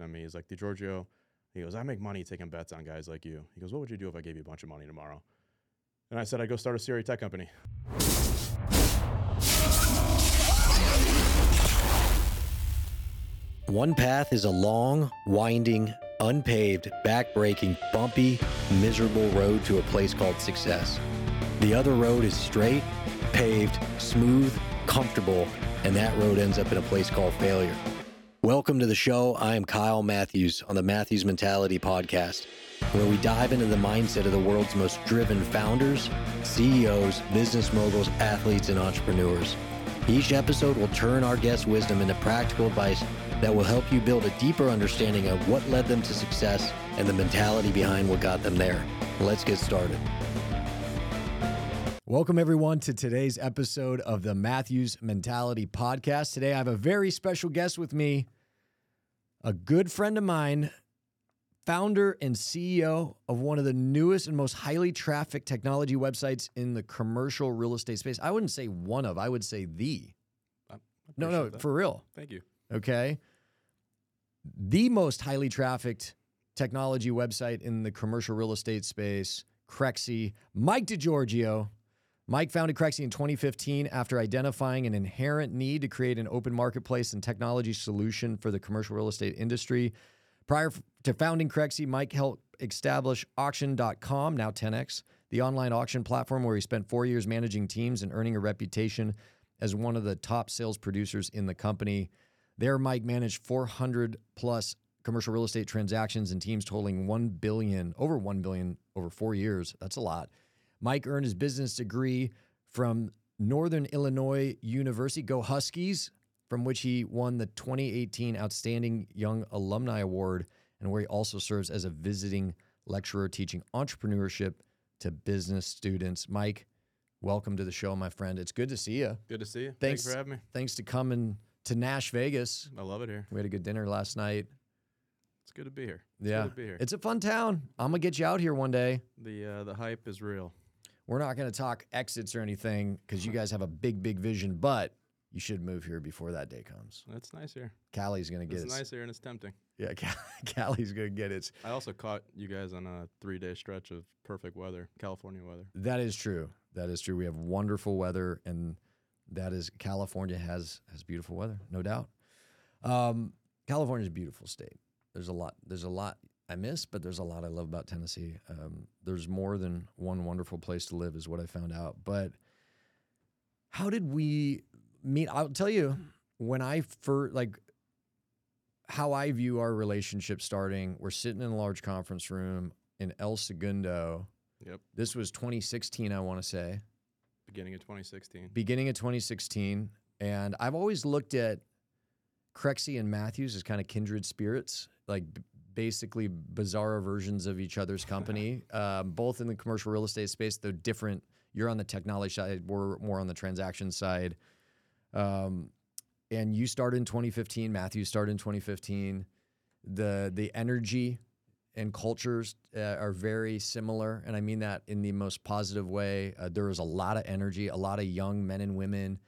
on me. He's like, DeGiorgio, he goes, I make money taking bets on guys like you. He goes, What would you do if I gave you a bunch of money tomorrow? And I said, I'd go start a CRE tech company. One path is a long, winding, unpaved, backbreaking, bumpy, miserable road to a place called success. The other road is straight, paved, smooth, comfortable, and that road ends up in a place called failure. Welcome to the show. I am Kyle Matthews on the Matthews Mentality Podcast, where we dive into the mindset of the world's most driven founders, CEOs, business moguls, athletes, and entrepreneurs. Each episode will turn our guest wisdom into practical advice that will help you build a deeper understanding of what led them to success and the mentality behind what got them there. Let's get started. Welcome, everyone, to today's episode of the Matthews Mentality Podcast. Today, I have a very special guest with me, a good friend of mine, founder and CEO of one of the newest and most highly trafficked technology websites in the commercial real estate space. I wouldn't say one of, I would say the. No, no, that. for real. Thank you. Okay. The most highly trafficked technology website in the commercial real estate space, Crexi, Mike DeGiorgio. Mike founded Crexi in 2015 after identifying an inherent need to create an open marketplace and technology solution for the commercial real estate industry. Prior to founding Crexi, Mike helped establish auction.com, now Ten-X, the online auction platform where he spent four years managing teams and earning a reputation as one of the top sales producers in the company. There, Mike managed 400 plus commercial real estate transactions and teams totaling 1 billion, over 1 billion over four years. That's a lot. Mike earned his business degree from Northern Illinois University, Go Huskies, from which he won the 2018 Outstanding Young Alumni Award, and where he also serves as a visiting lecturer teaching entrepreneurship to business students. Mike, welcome to the show, my friend. It's good to see you. Good to see you. Thanks. Thanks for having me. Thanks to coming to Nash Vegas. I love it here. We had a good dinner last night. It's good to be here. It's yeah, good to be here. it's a fun town. I'm gonna get you out here one day. the uh, the hype is real. We're not gonna talk exits or anything because you guys have a big, big vision. But you should move here before that day comes. It's nice here. Callie's gonna get It's its. nice here and it's tempting. Yeah, Cal- Callie's gonna get its. I also caught you guys on a three day stretch of perfect weather, California weather. That is true. That is true. We have wonderful weather, and that is California has has beautiful weather, no doubt. Um, California is a beautiful state. There's a lot. There's a lot I miss, but there's a lot I love about Tennessee. Um, there's more than one wonderful place to live, is what I found out. But how did we meet? I'll tell you when I first like how I view our relationship starting. We're sitting in a large conference room in El Segundo. Yep. This was 2016, I want to say, Beginning of 2016. beginning of 2016. And I've always looked at Crexi and Matthews as kind of kindred spirits, like basically bizarre versions of each other's company, um, both in the commercial real estate space, though different. You're on the technology side, we're more on the transaction side. Um, and you started in 2015, Matthew started in 2015. The the energy and cultures uh, are very similar, and I mean that in the most positive way. Uh, there is a lot of energy, a lot of young men and women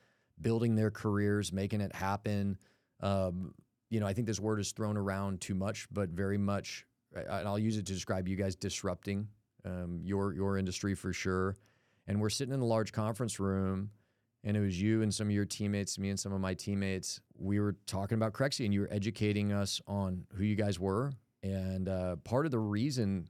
building their careers, making it happen. Um, you know, I think this word is thrown around too much, but very much, and I'll use it to describe you guys disrupting um, your your industry for sure. And we're sitting in a large conference room, and it was you and some of your teammates, me and some of my teammates. We were talking about Crexi, and you were educating us on who you guys were. And uh, part of the reason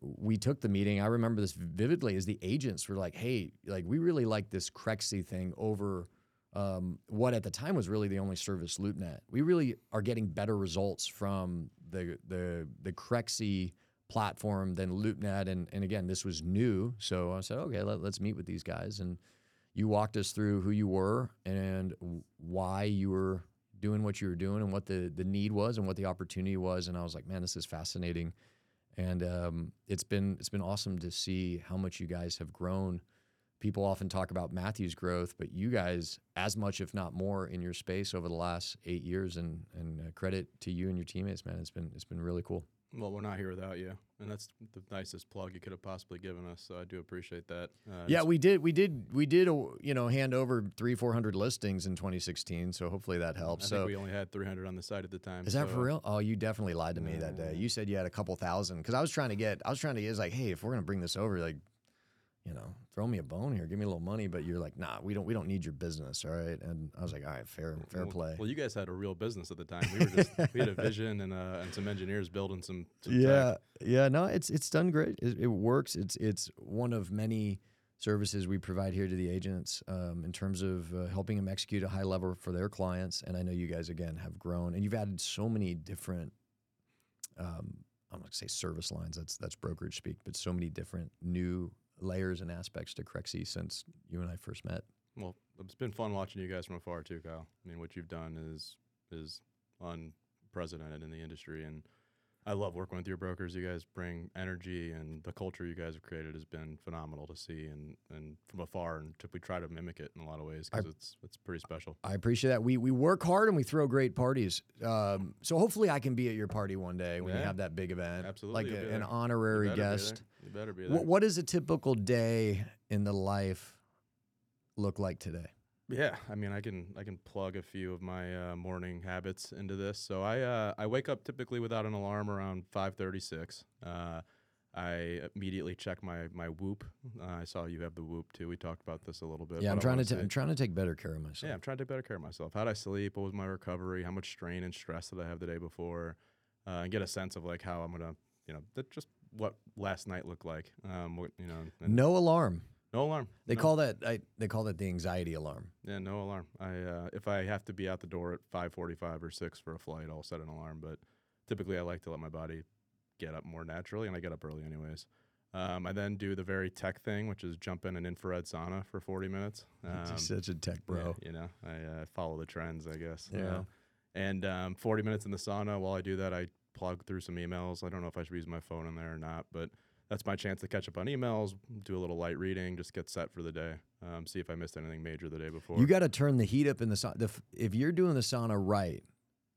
we took the meeting, I remember this vividly, is the agents were like, "Hey, like we really like this Crexi thing over." Um, what at the time was really the only service LoopNet. We really are getting better results from the the the Crexi platform than LoopNet, and and again, this was new, so I said, okay, let, let's meet with these guys, and you walked us through who you were and why you were doing what you were doing, and what the the need was, and what the opportunity was, and I was like, man, this is fascinating, and um, it's been it's been awesome to see how much you guys have grown people often talk about Matthew's growth, but you guys, as much if not more, in your space over the last eight years, and and uh, credit to you and your teammates, man. It's been it's been really cool. Well, we're not here without you, and that's the nicest plug you could have possibly given us. So I do appreciate that. Uh, Yeah, we did. We did. We did. uh, You know, hand over three, four hundred listings in 2016. So hopefully that I helps. think So we only had 300 on the site at the time. is that for real? Oh, you definitely lied to me that day. You said you had a couple thousand because I was trying to get. I was trying to get. It's like, hey, if we're gonna bring this over, like, you know, throw me a bone here, give me a little money. But you're like, nah, we don't. We don't need your business, all right? And I was like, all right, fair, fair Well- play. Well, you guys had a real business at the time. We were just we had a vision and uh, and some engineers building some. some tech. yeah, yeah. No, it's it's done great. It, it works. It's it's one of many services we provide here to the agents um, in terms of uh, helping them execute a high level for their clients. And I know you guys again have grown, and you've added so many different. Um, I'm not gonna say service lines. That's that's brokerage speak, but so many different new layers and aspects to Crexi since you and I first met. Well, it's been fun watching you guys from afar too, Kyle. I mean, what you've done is is unprecedented in the industry, and I love working with your brokers. You guys bring energy, and the culture you guys have created has been phenomenal to see, and and from afar, and to, we try to mimic it in a lot of ways because it's it's pretty special. I appreciate that. We we work hard and we throw great parties. Um, so hopefully I can be at your party one day when you have that big event, Absolutely, like a- an. You honorary there. guest. You better be there. What, what does a typical day in the life look like today? Yeah, I mean, I can I can plug a few of my uh, morning habits into this. So I uh, I wake up typically without an alarm around five thirty six. Uh, I immediately check my my Whoop. Uh, I saw you have the Whoop too. We talked about this a little bit. Yeah, I'm trying to wanna ta- say- I'm trying to take better care of myself. yeah, I'm trying to take better care of myself. How did I sleep? What was my recovery? How much strain and stress did I have the day before? Uh, and get a sense of like how I'm gonna, you know, that just what last night looked like. Um, what, you know, No alarm. No alarm. They No. call that I, they call that the anxiety alarm. Yeah, no alarm. I uh, if I have to be out the door at five forty-five or six for a flight, I'll set an alarm. But typically, I like to let my body get up more naturally, and I get up early anyways. Um, I then do the very tech thing, which is jump in an infrared sauna for forty minutes. Um, such a tech bro. yeah, you know, I uh, follow the trends, I guess. Yeah. And um, forty minutes in the sauna. While I do that, I plug through some emails. I don't know if I should use my phone in there or not, but that's my chance to catch up on emails, do a little light reading, just get set for the day. Um, see if I missed anything major the day before. You got to turn the heat up in the sauna. If you're doing the sauna right,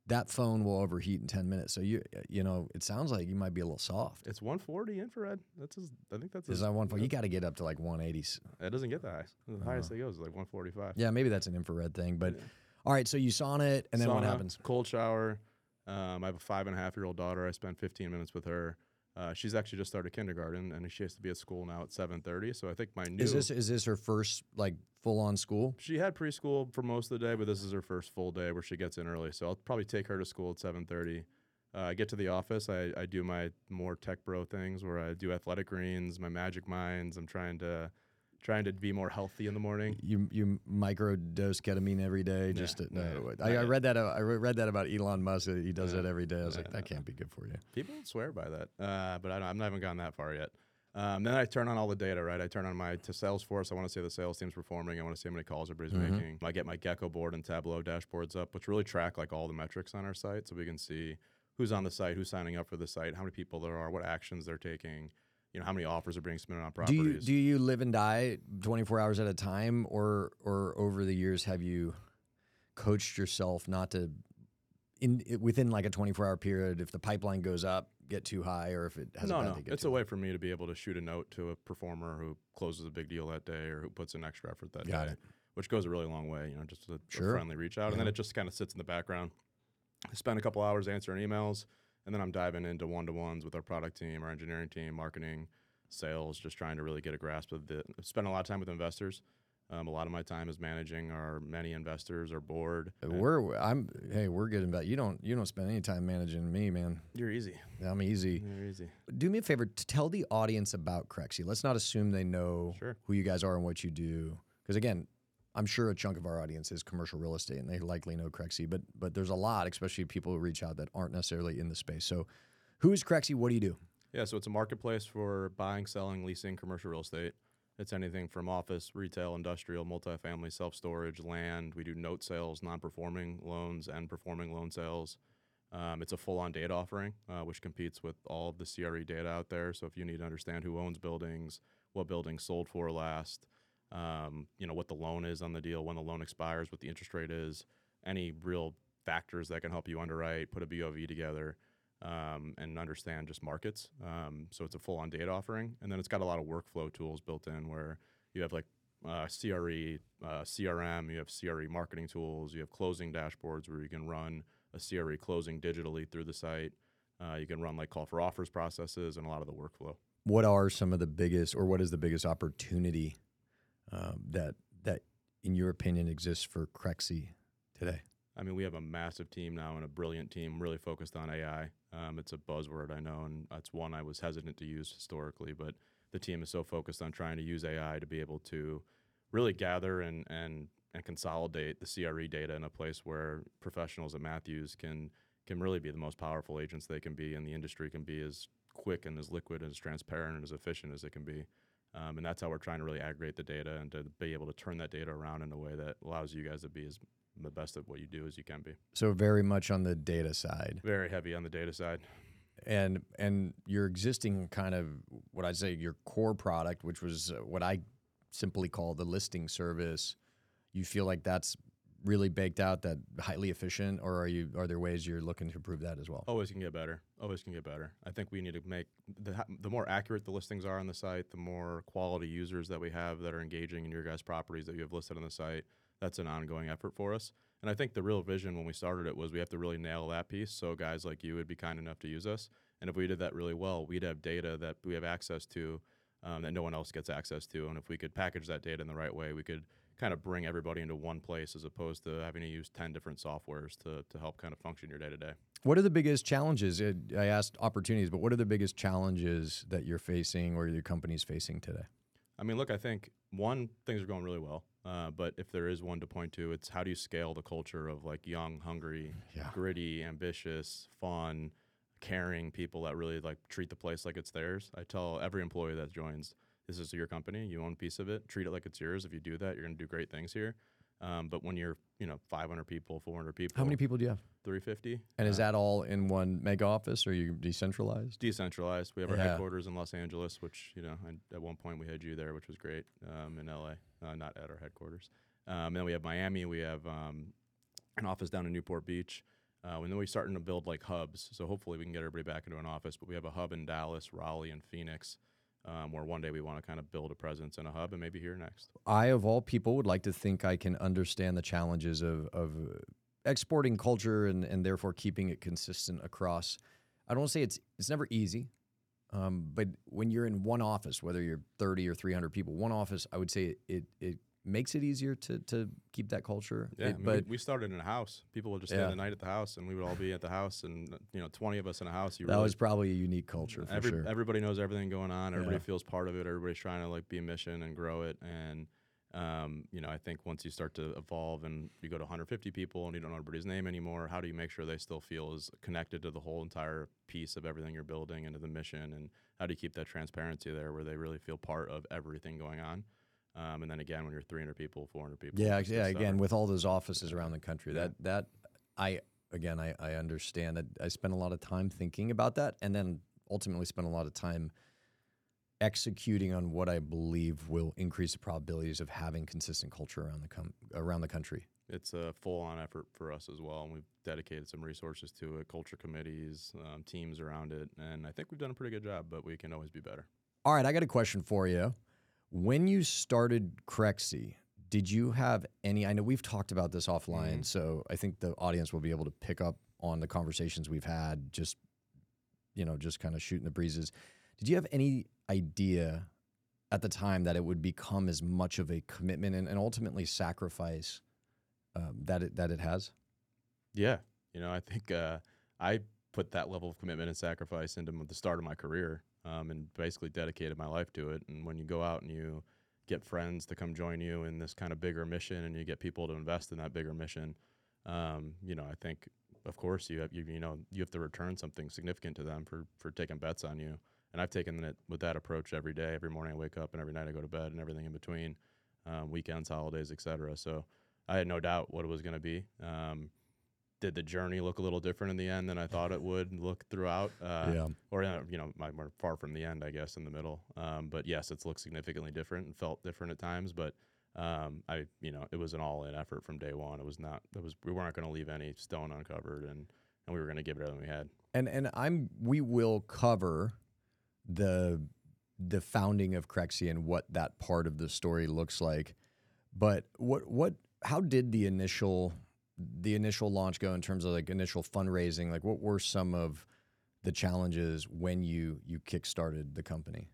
that phone will overheat in 10 minutes. So you you know, it sounds like you might be a little soft. It's 140 infrared. That's his, I think that's Is that one? You got to get up to like 180s. It doesn't get that high. The highest it goes is like 145. Yeah, maybe that's an infrared thing. But Yeah. all right, so you sauna it, and then what happens? Cold shower. Um, I have a five and a half year old daughter. I spent 15 minutes with her. Uh, she's actually just started kindergarten, and she has to be at school now at 7:30. So I think my new Is this is this her first like full on school? she had preschool for most of the day, but this is her first full day where she gets in early. So I'll probably take her to school at 7:30. Uh, I get to the office. I, I do my more tech bro things where I do athletic greens, my magic minds. I'm trying to trying to be more healthy in the morning. You you micro dose ketamine every day. Just to, no, not I, I read that. I read that about Elon Musk. that He does Yeah. that every day. I was Yeah, like, that can't be good for you. People swear by that, uh, but I, don't, I haven't even gone that far yet. Um, then I turn on all the data, right? I turn on my to Salesforce. I want to see the sales team's performing. I want to see how many calls everybody's Mhm. making. I get my Geckoboard and Tableau dashboards up, which really track like all the metrics on our site, so we can see who's on the site, who's signing up for the site, how many people there are, what actions they're taking, you know, how many offers are being submitted on properties. Do you do you live and die 24 hours at a time, or or over the years have you coached yourself not to in within like a 24 hour period if the pipeline goes up get too high or if it has no, a no. It's a way for me to be able to shoot a note to a performer who closes a big deal that day or who puts in extra effort that Got day, it. which goes a really long way. You know, just a, a friendly reach out, and then it just kind of sits in the background. I spend a couple hours answering emails, and then I'm diving into one to ones with our product team, our engineering team, marketing, sales, just trying to really get a grasp of the. Spend a lot of time with investors. Um, a lot of my time is managing our many investors, our board. We're I'm hey we're good about you don't you don't spend any time managing me man you're easy. I'm easy. You're easy. Do me a favor to tell the audience about Crexi. Let's not assume they know Sure. who you guys are and what you do because again I'm sure a chunk of our audience is commercial real estate and they likely know Crexi but but there's a lot especially people who reach out that aren't necessarily in the space. So who is Crexi? What do you do? Yeah, so it's a marketplace for buying, selling, leasing commercial real estate. It's anything from office, retail, industrial, multifamily, self storage, land. We do note sales, non performing loans, and performing loan sales. Um, it's a full on data offering, uh, which competes with all of the CRE data out there. So if you need to understand who owns buildings, what buildings sold for last, um, you know, what the loan is on the deal, when the loan expires, what the interest rate is, any real factors that can help you underwrite, put a BOV together. um, and understand just markets. Um, so it's a full on data offering. And then it's got a lot of workflow tools built in where you have like uh, CRE, uh, CRM, you have CRE marketing tools, you have closing dashboards where you can run a CRE closing digitally through the site. Uh, you can run like call for offers processes and a lot of the workflow. What are some of the biggest, or what is the biggest opportunity um, that that, in your opinion, exists for Crexi today? I mean, we have a massive team now and a brilliant team really focused on AI. Um, it's a buzzword, I know, and that's one I was hesitant to use historically, but the team is so focused on trying to use AI to be able to really gather and, and, and consolidate the CRE data in a place where professionals at Matthews can can really be the most powerful agents they can be, and the industry can be as quick and as liquid and as transparent and as efficient as it can be. Um, and that's how we're trying to really aggregate the data and to be able to turn that data around in a way that allows you guys to be as the best at what you do as you can be. So very much on the data side, Very heavy on the data side. and and your existing kind of what I'd say your core product, which was uh, what I simply call the listing service. You feel like that's really baked out, that highly efficient, or are you are there ways you're looking to improve that as well? Always can get better. Always can get better. I think we need to make the the more accurate the listings are on the site, the more quality users that we have that are engaging in your guys' properties that you have listed on the site. That's an ongoing effort for us. And I think the real vision when we started it was we have to really nail that piece. So guys like you would be kind enough to use us. And if we did that really well, we'd have data that we have access to um, that no one else gets access to. And if we could package that data in the right way, we could kind of bring everybody into one place as opposed to having to use 10 different softwares to, to help kind of function your day to day. What are the biggest challenges? I asked opportunities, but what are the biggest challenges that you're facing or your company's facing today? I mean, look, I think one, things are going really well. Uh, but if there is one to point to, it's how do you scale the culture of like young, hungry, Yeah. gritty, ambitious, fun, caring people that really like treat the place like it's theirs. I tell every employee that joins, this is your company. You own a piece of it. Treat it like it's yours. If you do that, you're going to do great things here. Um, but when you're, you know, 500 people, 400 people, How many people do you have? 350, And is uh, that all in one mega office, or are you decentralized? decentralized. We have our Yeah. headquarters in Los Angeles, which you know, and at one point we had you there, which was great um, in LA, uh, not at our headquarters. Um, and then we have Miami. We have um, an office down in Newport Beach. Uh, and then we're starting to build like hubs. So hopefully we can get everybody back into an office. But we have a hub in Dallas, Raleigh, and Phoenix, um, where one day we want to kind of build a presence in a hub, and maybe here next. I, of all people, would like to think I can understand the challenges of, of exporting culture and, and therefore keeping it consistent across. I don't say it's it's never easy, um, but when you're in one office, whether you're 30 or 300 people, one office, I would say it it, it makes it easier to to keep that culture. Yeah, I mean, but we, started in a house. People would just Yeah. spend the night at the house, and we would all be at the house, and you know, 20 of us in a house. You that really was probably a unique culture for Every, sure. Everybody knows everything going on. Everybody Yeah. feels part of it. Everybody's trying to like be a mission and grow it. And um, you know, I think once you start to evolve and you go to 150 people and you don't know everybody's name anymore, how do you make sure they still feel as connected to the whole entire piece of everything you're building and to the mission? And how do you keep that transparency there where they really feel part of everything going on? Um, and then again, when you're 300 people, 400 people, Yeah, yeah. Again, with all those offices around the country, Yeah. that that I again I, I understand that I spend a lot of time thinking about that, and then ultimately spend a lot of time executing on what I believe will increase the probabilities of having consistent culture around the com- around the country. it's a full-on effort for us as well, and we've dedicated some resources to it, culture committees, um, teams around it, and I think we've done a pretty good job. But we can always be better. All right, I got a question for you. When you started Crexi, did you have any? I know we've talked about this offline, Mhm. so I think the audience will be able to pick up on the conversations we've had. Just you know, just kind of shooting the breezes. Did you have any idea at the time that it would become as much of a commitment and, and ultimately sacrifice um, that it that it has? Yeah, you know, I think uh, I put that level of commitment and sacrifice into the start of my career, um, and basically dedicated my life to it. And when you go out and you get friends to come join you in this kind of bigger mission, and you get people to invest in that bigger mission, um, you know, I think, of course, you have you, you know you have to return something significant to them for for taking bets on you. And I've taken it with that approach every day. Every morning I wake up, and every night I go to bed, and everything in between, um, weekends, holidays, etc. So I had no doubt what it was going to be. Um, did the journey look a little different in the end than I thought it would look throughout? Uh, Or, uh, you know, my, we're far from the end, I guess, in the middle. Um, but yes, it's looked significantly different and felt different at times. But um, I, you know, it was an all in effort from day one. It was not, it was, we weren't going to leave any stone uncovered and, and we were going to give it everything we had. And and I'm we will cover the the founding of Crexi and what that part of the story looks like. But what what how did the initial the initial launch go in terms of like initial fundraising? Like what were some of the challenges when you you kickstarted the company?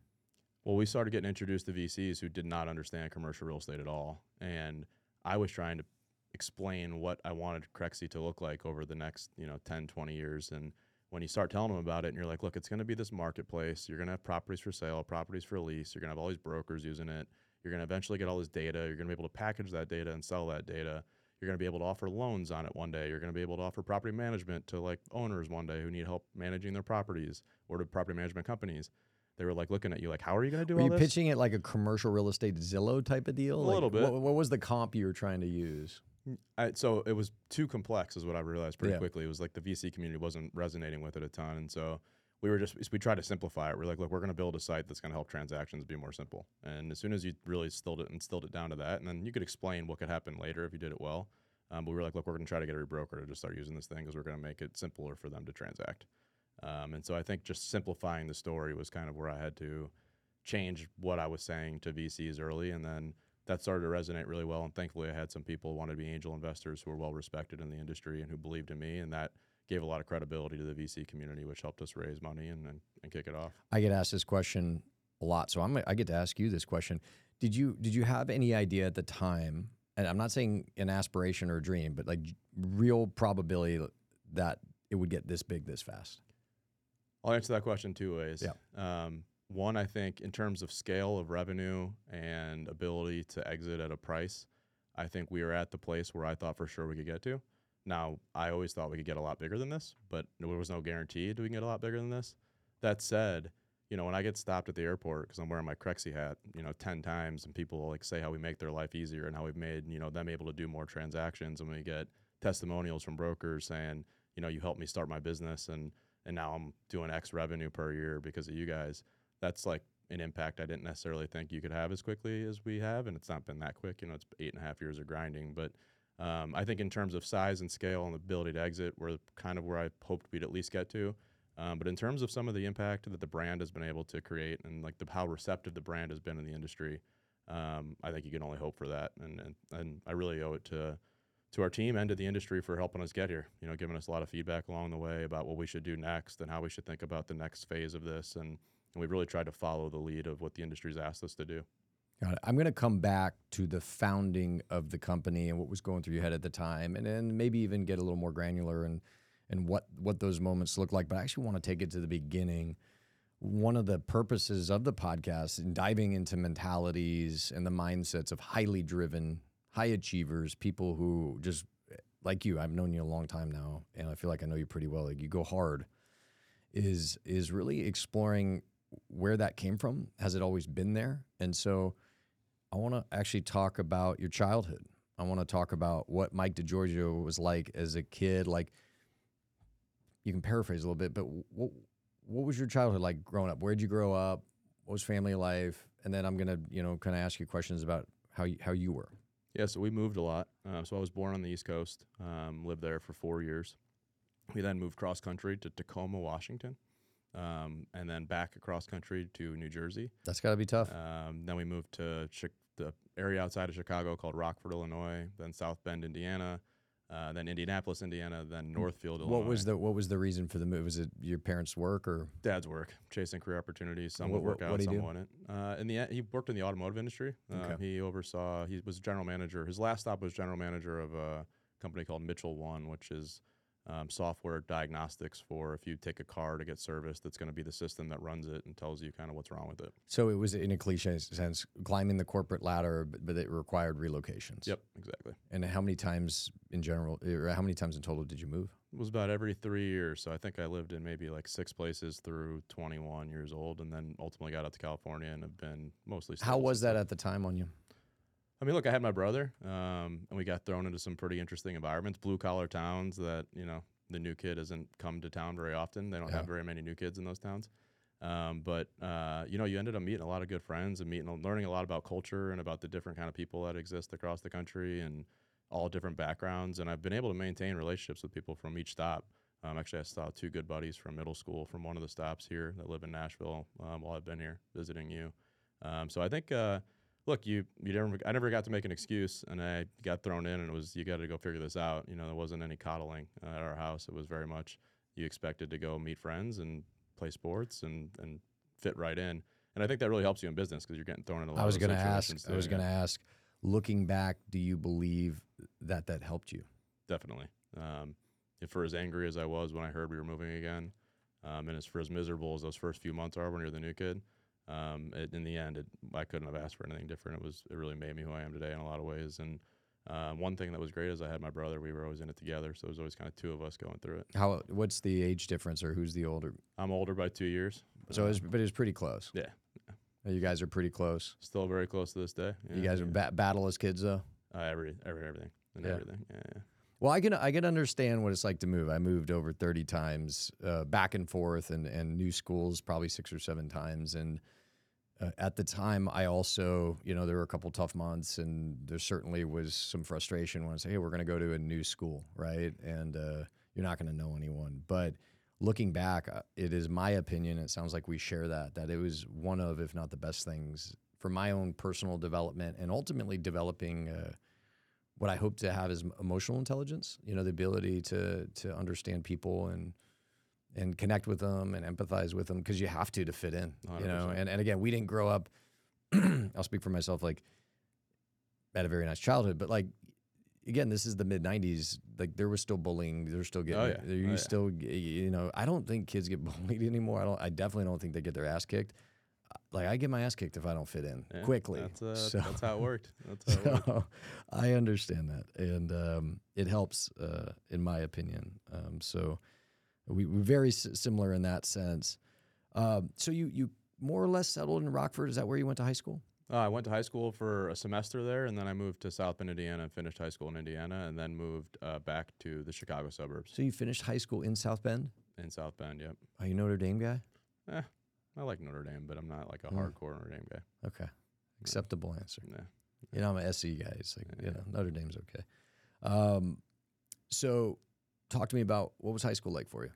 Well, we started getting introduced to VCs who did not understand commercial real estate at all. And I was trying to explain what I wanted Crexi to look like over the next, you know, 10, 20 years. And when you start telling them about it and you're like, look, it's going to be this marketplace. You're going to have properties for sale, properties for lease. You're going to have all these brokers using it. You're going to eventually get all this data. You're going to be able to package that data and sell that data. You're going to be able to offer loans on it one day. You're going to be able to offer property management to like owners one day who need help managing their properties or to property management companies. They were like looking at you like, how are you going to do Were all you this? pitching it like a commercial real estate Zillow type of deal? A Like, little bit. What, what was the comp you were trying to use? Mm, I, so it was too complex, is what I realized pretty Yeah. quickly. It was like the VC community wasn't resonating with it a ton, and so we were just we tried to simplify it. We're like, look, we're going to build a site that's going to help transactions be more simple. And as soon as you really instilled it instilled it down to that, and then you could explain what could happen later if you did it well. Um, but we were like, look, we're going to try to get every broker to just start using this thing because we're going to make it simpler for them to transact. Um, and so I think just simplifying the story was kind of where I had to change what I was saying to VCs early, and then that started to resonate really well. And thankfully, I had some people who wanted to be angel investors who were well respected in the industry and who believed in me, and that gave a lot of credibility to the VC community, which helped us raise money and and, and kick it off. I get asked this question a lot, so I'm I get to ask you this question. Did you did you have any idea at the time? And I'm not saying an aspiration or a dream, but like real probability that it would get this big this fast. I'll answer that question two ways. Yeah. Um, one, I think in terms of scale of revenue and ability to exit at a price, I think we are at the place where I thought for sure we could get to. Now, I always thought we could get a lot bigger than this, but there was no guarantee we can get a lot bigger than this. That said, you know, when I get stopped at the airport because I'm wearing my Crexi hat, you know, 10 times and people like say how we make their life easier and how we've made, you know, them able to do more transactions and we get testimonials from brokers saying, you know, you helped me start my business and and now I'm doing X revenue per year because of you guys. That's like an impact I didn't necessarily think you could have as quickly as we have, and it's not been that quick. You know, it's eight and a half years of grinding, but um, I think in terms of size and scale and ability to exit, we're kind of where I hoped we'd at least get to. Um, but in terms of some of the impact that the brand has been able to create and like the how receptive the brand has been in the industry, um, I think you can only hope for that. And, and and I really owe it to to our team and to the industry for helping us get here. You know, giving us a lot of feedback along the way about what we should do next and how we should think about the next phase of this. And, and we've really tried to follow the lead of what the industry's asked us to do. Got it. I'm going to come back to the founding of the company and what was going through your head at the time, and then maybe even get a little more granular and and what what those moments look like. But I actually want to take it to the beginning. One of the purposes of the podcast in diving into mentalities and the mindsets of highly driven, high achievers, people who just like you. I've known you a long time now, and I feel like I know you pretty well. Like you go hard. Is is really exploring where that came from. Has it always been there? And so I want to actually talk about your childhood. I want to talk about what Mike DeGiorgio was like as a kid. Like, you can paraphrase a little bit, but what what was your childhood like growing up? Where'd you grow up? What was family life? And then I'm gonna, you know, kind of ask you questions about how you, how you were. Yeah, so we moved a lot. Uh, so I was born on the East Coast, um, lived there for four years. We then moved cross country to Tacoma, Washington, um, and then back across country to New Jersey. That's got to be tough. Um, then we moved to the area outside of Chicago called Rockford, Illinois, then South Bend, Indiana, uh, then Indianapolis, Indiana, then Northfield, Illinois. what was the what was the reason for the move? Was it your parents' work or dad's work, chasing career opportunities. Some What- would work what- out, some do? wouldn't. Uh, in the end, he worked in the automotive industry. Uh, Okay. He oversaw. He was general manager. His last stop was general manager of a company called Mitchell 1, which is um, software diagnostics for if you take a car to get serviced. That's going to be the system that runs it and tells you kind of what's wrong with it. so? It was in a cliche sense climbing the corporate ladder, but, but it required relocations. Yep, exactly. And how many times in general, or how many times in total did you move? It was about every three years. So I think I lived in maybe like six places through 21 years old, and then ultimately got out to California and have been mostly. How was that at the time on you? I mean, look, I had my brother, um, and we got thrown into some pretty interesting environments, blue collar towns that you know the new kid doesn't come to town very often. They don't Yeah. have very many new kids in those towns. Um, but uh, you know, you ended up meeting a lot of good friends and meeting, learning a lot about culture and about the different kind of people that exist across the country and all different backgrounds. And I've been able to maintain relationships with people from each stop. Um, actually, I saw two good buddies from middle school from one of the stops here that live in Nashville um, while I've been here visiting you. Um, so I think, uh, look, you you never I never got to make an excuse, and I got thrown in, and it was you got to go figure this out. You know, there wasn't any coddling uh, at our house. It was very much you expected to go meet friends and play sports and and fit right in. And I think that really helps you in business because you're getting thrown in a lot. I was going to ask. situations I was going to ask. Looking back, do you believe that that helped you? definitely. Um, if for as angry as I was when I heard we were moving again, um, and as for as miserable as those first few months are when you're the new kid, um, it, in the end, it, I couldn't have asked for anything different. It was it really made me who I am today in a lot of ways. And uh, one thing that was great is I had my brother. We were always in it together, so it was always kind of two of us going through it. How? What's the age difference, or who's the older? I'm older by two years, So, it uh, was, but it was pretty close. Yeah, You guys are pretty close. still very close to this day. you guys yeah. are ba- battle as kids, though. uh, every every everything and Yeah. everything. Yeah, yeah. Well, I can I can understand what it's like to move. I moved over thirty times, uh, back and forth, and and new schools probably six or seven times. And uh, at the time, I also, you know, there were a couple tough months, and there certainly was some frustration when I say, "Hey, we're going to go to a new school, right?" And uh, you're not going to know anyone. But looking back, uh, it is my opinion. It sounds like we share that that it was one of, if not the best things for my own personal development, and ultimately developing. Uh, what I hope to have is emotional intelligence. You know, the ability to to understand people and and connect with them and empathize with them because you have to to fit in. You know, and and again, we didn't grow up. I'll speak for myself. Like, had a very nice childhood, but like. Again, this is the mid '90s. Like there was still bullying. They're still getting. Oh, yeah. there- You Oh, still, g- you know. I don't think kids get bullied anymore. I don't. I definitely don't think they get their ass kicked. Like I get my ass kicked if I don't fit in Yeah, quickly. That's, uh, So- that's how it worked. That's how it worked. I understand that, and um, it helps, uh, in my opinion. Um, so we, we're very s- similar in that sense. Um, so you you more or less settled in Rockford. Is that where you went to high school? Uh, I went to high school for a semester there, and then I moved to South Bend, Indiana, and finished high school in Indiana, and then moved uh, back to the Chicago suburbs So you finished high school in South Bend. in South Bend. Yep. Are you a Notre Dame guy? I like Notre Dame, but I'm not like a Hmm. hardcore Notre Dame guy. Okay, acceptable answer. Nah. You know, I'm an SC guy. It's like you Yeah. know, Notre Dame's okay. Um, so talk to me about what was high school like for you.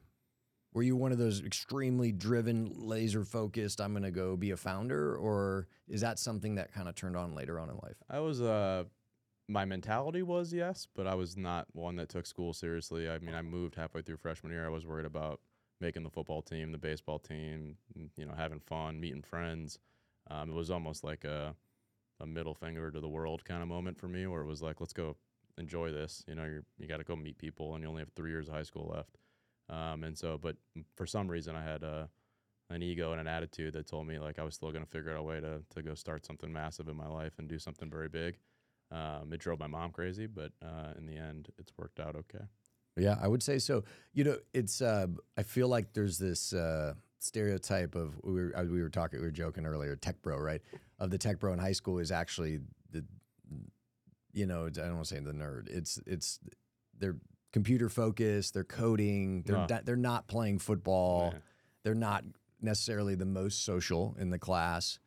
Were you one of those extremely driven, laser focused? I'm going to go be a founder, or is that something that kind of turned on later on in life? I was uh my mentality was yes, but I was not one that took school seriously. I mean, I moved halfway through freshman year. I was worried about making the football team, the baseball team, you know, having fun, meeting friends. Um, it was almost like a a middle finger to the world kind of moment for me, where it was like, let's go enjoy this. You know, you're, you got to go meet people, and you only have three years of high school left. Um, and so, but for some reason, I had a an ego and an attitude that told me like I was still going to figure out a way to to go start something massive in my life and do something very big. Um, it drove my mom crazy, but uh, in the end, it's worked out okay. Yeah, I would say so. You know, it's uh, I feel like there's this uh, stereotype of we were uh, we were talking we were joking earlier, tech bro, right? Of the tech bro in high school is actually you know I don't want to say the nerd. It's it's they're computer focused, they're coding, they're No. they're not playing football, Yeah. they're not necessarily the most social in the class.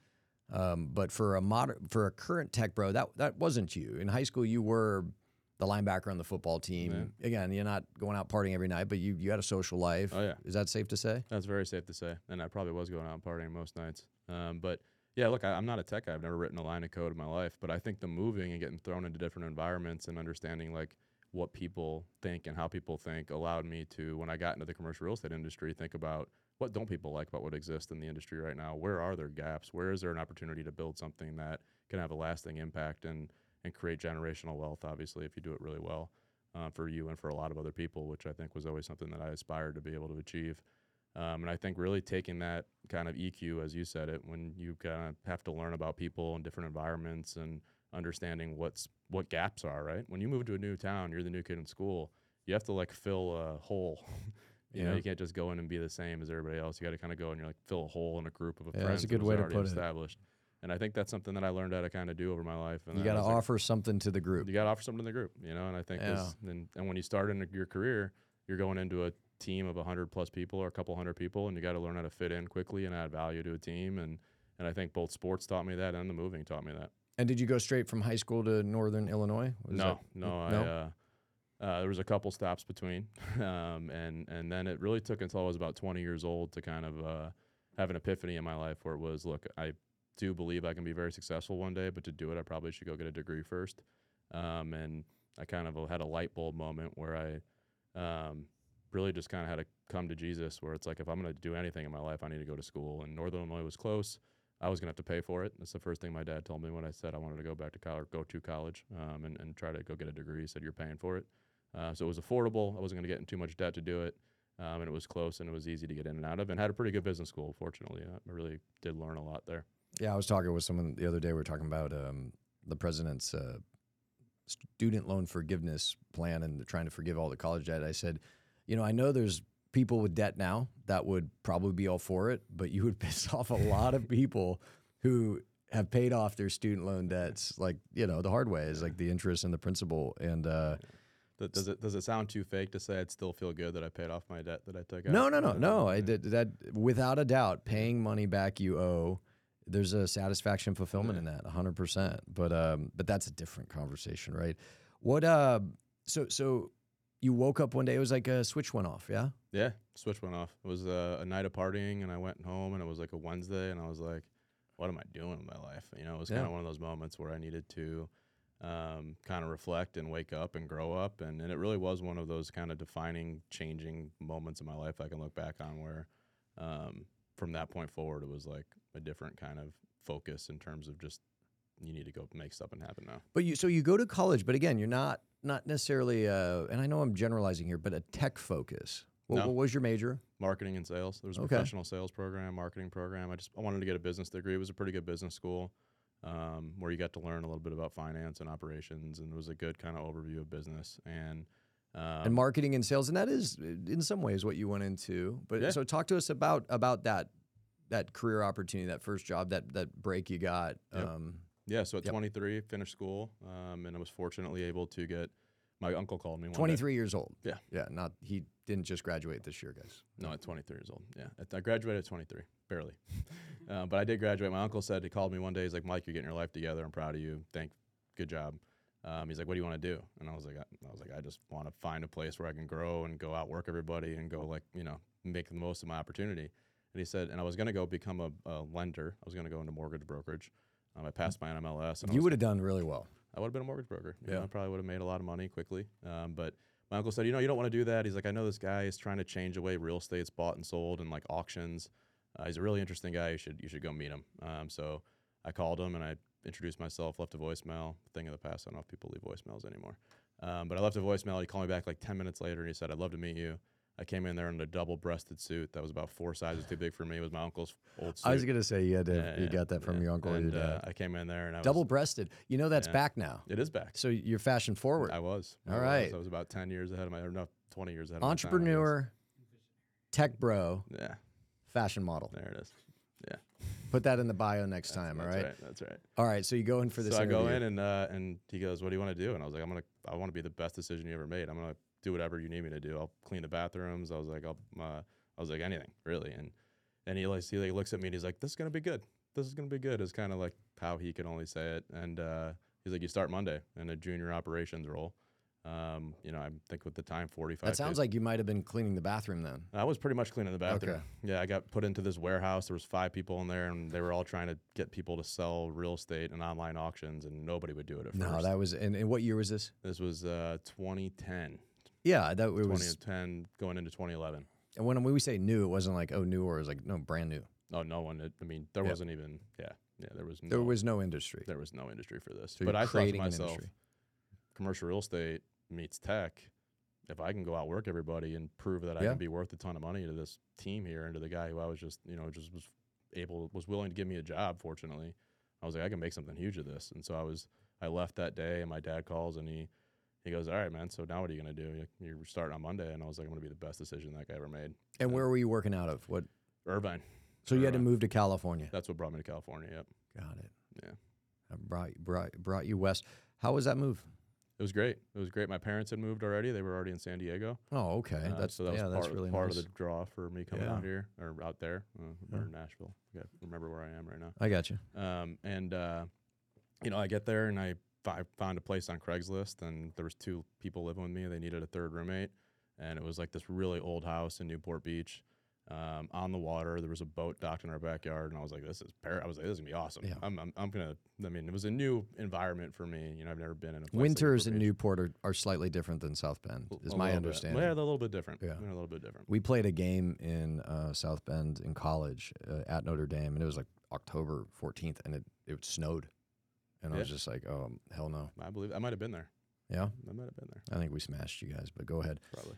Um, but for a modern for a current tech bro, that that wasn't you. In high school, you were the linebacker on the football team. Again, you're not going out partying every night, but you you had a social life. Oh yeah, Is that safe to say? that's very safe to say. And I probably was going out partying most nights. Um, but yeah, look, I, I'm not a tech guy. I've never written a line of code in my life. But I think the moving and getting thrown into different environments and understanding like what people think and how people think allowed me to, when I got into the commercial real estate industry, think about what don't people like about what exists in the industry right now? Where are there gaps? Where is there an opportunity to build something that can have a lasting impact and and create generational wealth? Obviously, if you do it really well uh, for you and for a lot of other people, which I think was always something that I aspired to be able to achieve. Um, and I think really taking that kind of EQ, as you said it, when you kind of have to learn about people and different environments and understanding what's what gaps are, right? When you move to a new town, you're the new kid in school. You have to like fill a hole. you know, you can't just go in and be the same as everybody else. You got to kind of go and you're like fill a hole in a group of Yeah, that's a good way to already put it. established. And I think that's something that I learned how to kind of do over my life. And You got to was like, offer something to the group. you got to offer something to the group, you know. And I think this, and, and when you start in your career, you're going into a team of 100 plus people or a couple hundred people, and you got to learn how to fit in quickly and add value to a team. And and I think both sports taught me that, and the moving taught me that. And did you go straight from high school to Northern Illinois? No, no, no? I uh, Uh, there was a couple stops between, um, and and then it really took until I was about 20 years old to kind of uh, have an epiphany in my life where it was, look, I do believe I can be very successful one day, but to do it, I probably should go get a degree first. Um, and I kind of had a light bulb moment where I um, really just kind of had to come to Jesus, where it's like if I'm going to do anything in my life, I need to go to school. And Northern Illinois was close. I was going to have to pay for it. That's the first thing my dad told me when I said I wanted to go back to college, go to college, um, and, and try to go get a degree. He said, You're paying for it. Uh, so it was affordable. I wasn't going to get in too much debt to do it. Um, and it was close and it was easy to get in and out of, and had a pretty good business school, fortunately. I really did learn a lot there. Yeah, I was talking with someone the other day. We were talking about um, the president's uh, student loan forgiveness plan and trying to forgive all the college debt. I said, you know, I know there's people with debt now that would probably be all for it, but you would piss off a lot of people who have paid off their student loan debts, like you know, the hard way is like the interest and the principal. And uh, Does it does it sound too fake to say I'd still feel good that I paid off my debt that I took out? no, no, no, no. I did that without a doubt. Paying money back you owe. There's a satisfaction, fulfillment in that, 100. percent But um, but that's a different conversation, right? What uh, so so you woke up one day. It was like a switch went off. Yeah. Yeah, switch went off. It was uh, a night of partying, and I went home, and it was like a Wednesday, and I was like, "What am I doing with my life?" You know, it was Yeah. kind of one of those moments where I needed to um, kind of reflect and wake up and grow up, and, and it really was one of those kind of defining, changing moments in my life I can look back on where, um, from that point forward, it was like a different kind of focus in terms of just you need to go make something happen now. But you so you go to college, but again, you're not not necessarily. Uh, and I know I'm generalizing here, but a tech focus. What, No. what was your major? marketing and sales. There was a Okay. professional sales program, marketing program. I just I wanted to get a business degree. It was a pretty good business school um, where you got to learn a little bit about finance and operations, and it was a good kind of overview of business and. Um, and marketing and sales, and that is in some ways what you went into. But Yeah. so talk to us about about that that career opportunity, that first job, that that break you got. Yep. Um, yeah, so at Yep. 23, finished school, um, and I was fortunately able to get. My uncle called me. One day. 23 years old. Yeah. yeah. Not he didn't just graduate this year, guys. No, at 23 years old. Yeah, I graduated at 23, barely, uh, but I did graduate. My uncle said he called me one day. He's like, "Mike, you're getting your life together. I'm proud of you. Thank, good job." Um, he's like, "What do you want to do?" And I was like, I, "I was like, I just want to find a place where I can grow and go outwork everybody and go like, you know, make the most of my opportunity." And he said, and I was going to go become a, a lender. I was going to go into mortgage brokerage. Um, I passed my NMLS, and You would have done really well. I would have been a mortgage broker. You Yeah. know, I probably would have made a lot of money quickly. Um, but my uncle said, you know, you don't want to do that. He's like, I know this guy is trying to change the way real estate's bought and sold and like auctions. Uh, he's a really interesting guy. You should you should go meet him. Um, so I called him and I introduced myself, left a voicemail. Thing of the past. I don't know if people leave voicemails anymore. Um, but I left a voicemail. He called me back like 10 minutes later and he said, I'd love to meet you. I came in there in a double breasted suit that was about four sizes too big for me. It was my uncle's old suit. I was gonna say you had to, Yeah, you yeah, got that from yeah. your uncle And, your dad. uh, I came in there and I was, Double breasted. You know that's back now. It is back. So you're fashion forward. I was. All I was. I was about 10 years ahead of my, or no, 20 years ahead of my time, I guess. Entrepreneur, tech bro, Yeah, fashion model. there it is. Yeah. Put that in the bio next time. All That's right? right. That's right. All right. So you go in for this so I go in and uh, and he goes, "What do you want to do?" And I was like, "I'm gonna, I want to be the best decision you ever made. I'm gonna do whatever you need me to do. I'll clean the bathrooms." I was like, "I'll," uh, I was like, "Anything, really." And and he like he like looks at me and he's like, "This is gonna be good. This is gonna be good." Is kind of like how he can only say it. And uh, he's like, "You start Monday in a junior operations role." Um, you know, I think with the time 45. that sounds like you might have been cleaning the bathroom then. I was pretty much cleaning the bathroom. Okay. Yeah, I got put into this warehouse. There was five people in there, and they were all trying to get people to sell real estate and online auctions, and nobody would do it at No, first. that was. And, and what year was this? this was uh, 2010, Yeah, that it was. 2010 going into 2011. And when we say new, it wasn't like oh new or it was like no brand new. Oh, no one. It, I mean, there Yep. wasn't even. Yeah, yeah. There was no. There was no industry. there was no industry for this. So but you're I thought to creating an myself, industry. commercial real estate meets tech. If I can go outwork everybody and prove that I Yeah. can be worth a ton of money to this team here and to the guy who I was just, you know, just was able, was willing to give me a job, fortunately, I was like, I can make something huge of this. And so I was, I left that day and my dad calls and he, he goes, all right, man. So now what are you going to do? You- You're starting on Monday. And I was like, I'm going to be the best decision that guy ever made. And where were you working out of? What? Irvine. So you had to move to California. That's what brought me to California. Yep. Got it. Yeah. I brought brought brought you west. How was that move? It was great. It was great. My parents had moved already. They were already in San Diego. Oh, okay. Uh, that's so that was yeah, part, that's really part nice. of the draw for me coming Yeah. out here or out there uh, Yeah. or Nashville. I remember where I am right now. I got you. Um, and uh, you know, I get there and I fi- found a place on Craigslist, and there was two people living with me. They needed a third roommate, and it was like this really old house in Newport Beach, um, on the water. There was a boat docked in our backyard, and I was like, "This is par-. I was like, this is gonna be awesome. Yeah. I'm, I'm, I'm gonna. I mean, it was a new environment for me. You know, I've never been in a place like Winters in Newport are, are slightly different than South Bend, is a my little bit. understanding. Yeah, they're a little bit different. Yeah. they're a little bit different. We played a game in uh, South Bend in college uh, at Notre Dame, and it was like October 14th, and it, it snowed. And I was Yeah. just like, oh, hell no. I believe I might have been there. Yeah, I might have been there. I think we smashed you guys, but go ahead. Probably,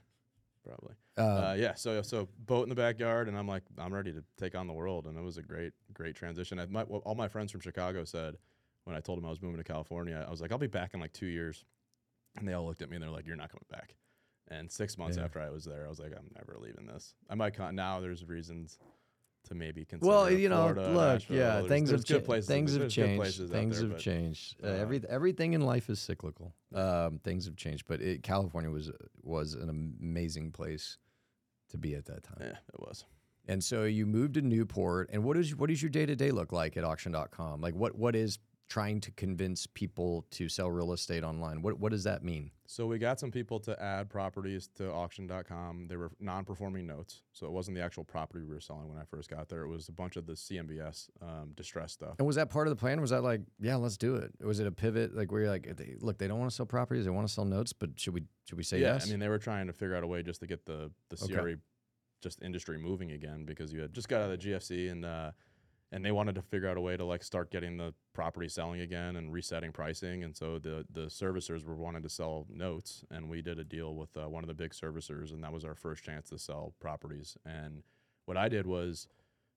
probably. Uh, uh, yeah, so so boat in the backyard, and I'm like, I'm ready to take on the world, and it was a great great transition. I, my, well, all my friends from Chicago said when I told them I was moving to California, I was like, I'll be back in like two years, and they all looked at me and they're like, You're not coming back. And six months Yeah. after I was there, I was like, I'm never leaving this. I might con- now. There's reasons to maybe consider. well, you know, Florida, look, yeah, There's- things there's have cha- places. things have changed. Things there, have but, changed. Uh, every everything in life is cyclical. Um, things have changed, but it, California was was an amazing place to be at that time. Yeah, it was. And so you moved to Newport, and what is what does your day to day look like at auction.com? Like what what is trying to convince people to sell real estate online? What what does that mean? So we got some people to add properties to auction.com. They were non-performing notes, so it wasn't the actual property we were selling when I first got there. It was a bunch of the CMBS um, distress stuff. And was that part of the plan? Was that like, yeah, let's do it? Was it a pivot like where you're like, they, look, they don't want to sell properties, they want to sell notes, but should we should we say yeah, yes? I mean they were trying to figure out a way just to get the the Okay. Just industry moving again because you had just got out of the GFC and uh, and they wanted to figure out a way to like start getting the property selling again and resetting pricing. And so the the servicers were wanting to sell notes, and we did a deal with uh, one of the big servicers, and that was our first chance to sell properties. And what I did was.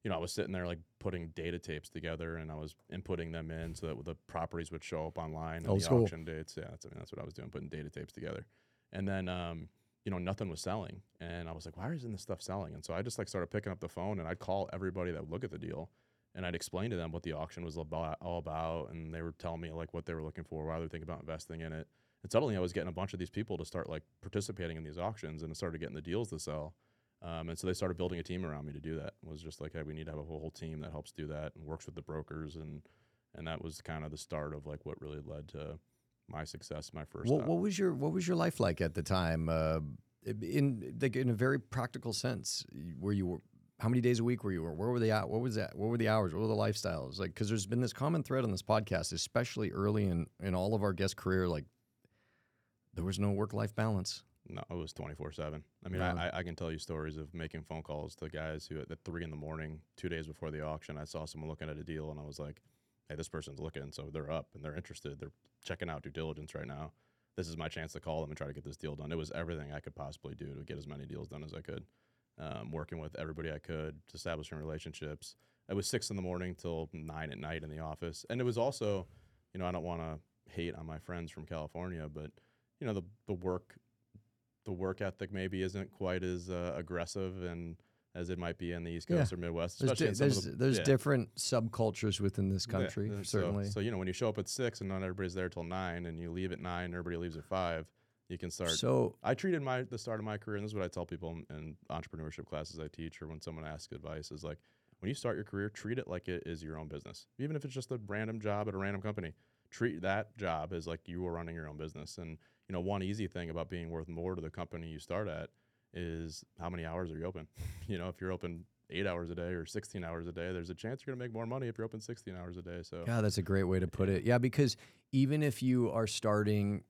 You know, I was sitting there like putting data tapes together, and I was inputting them in so that the properties would show up online and Old the school. auction dates. Yeah, that's, I mean, that's what I was doing, putting data tapes together. And then, um, you know, nothing was selling. And I was like, why isn't this stuff selling? And so I just like started picking up the phone and I'd call everybody that would look at the deal and I'd explain to them what the auction was about, all about. And they were telling me like what they were looking for, why they were thinking about investing in it. And suddenly I was getting a bunch of these people to start like participating in these auctions and started getting the deals to sell. Um, and so they started building a team around me to do that. It was just like, hey, we need to have a whole team that helps do that and works with the brokers. And, and that was kind of the start of like what really led to my success, my first. what, what was your what was your life like at the time? Uh, in like in a very practical sense, where you were. How many days a week were you? Where were they at what was that? What were the hours? What were the lifestyles like? Because there's been this common thread on this podcast, especially early in in all of our guest career. Like there was no work life balance. No, it was twenty four seven. I mean, Yeah. I, I I can tell you stories of making phone calls to guys who at three in the morning, two days before the auction, I saw someone looking at a deal, and I was like, "Hey, this person's looking, so they're up and they're interested. They're checking out due diligence right now. This is my chance to call them and try to get this deal done." It was everything I could possibly do to get as many deals done as I could. Um, working with everybody I could, establishing relationships. It was six in the morning till nine at night in the office, and it was also, you know, I don't want to hate on my friends from California, but you know, the the work the work ethic maybe isn't quite as uh, aggressive and as it might be in the East Yeah. Coast or Midwest. There's, Especially di- in some of there's, the- there's yeah. different subcultures within this Yeah, country, so- certainly. So, you know, when you show up at six and not everybody's there till nine, and you leave at nine, everybody leaves at five. You can start. So, I treated my the start of my career, and this is what I tell people in, in entrepreneurship classes I teach, or when someone asks advice, is like when you start your career, treat it like it is your own business, even if it's just a random job at a random company. Treat that job as like you are running your own business. And you know, one easy thing about being worth more to the company you start at is how many hours are you open. you know, if you're open eight hours a day or 16 hours a day, there's a chance you're going to make more money if you're open 16 hours a day. So yeah, that's a great way to put it. Yeah, because even if you are starting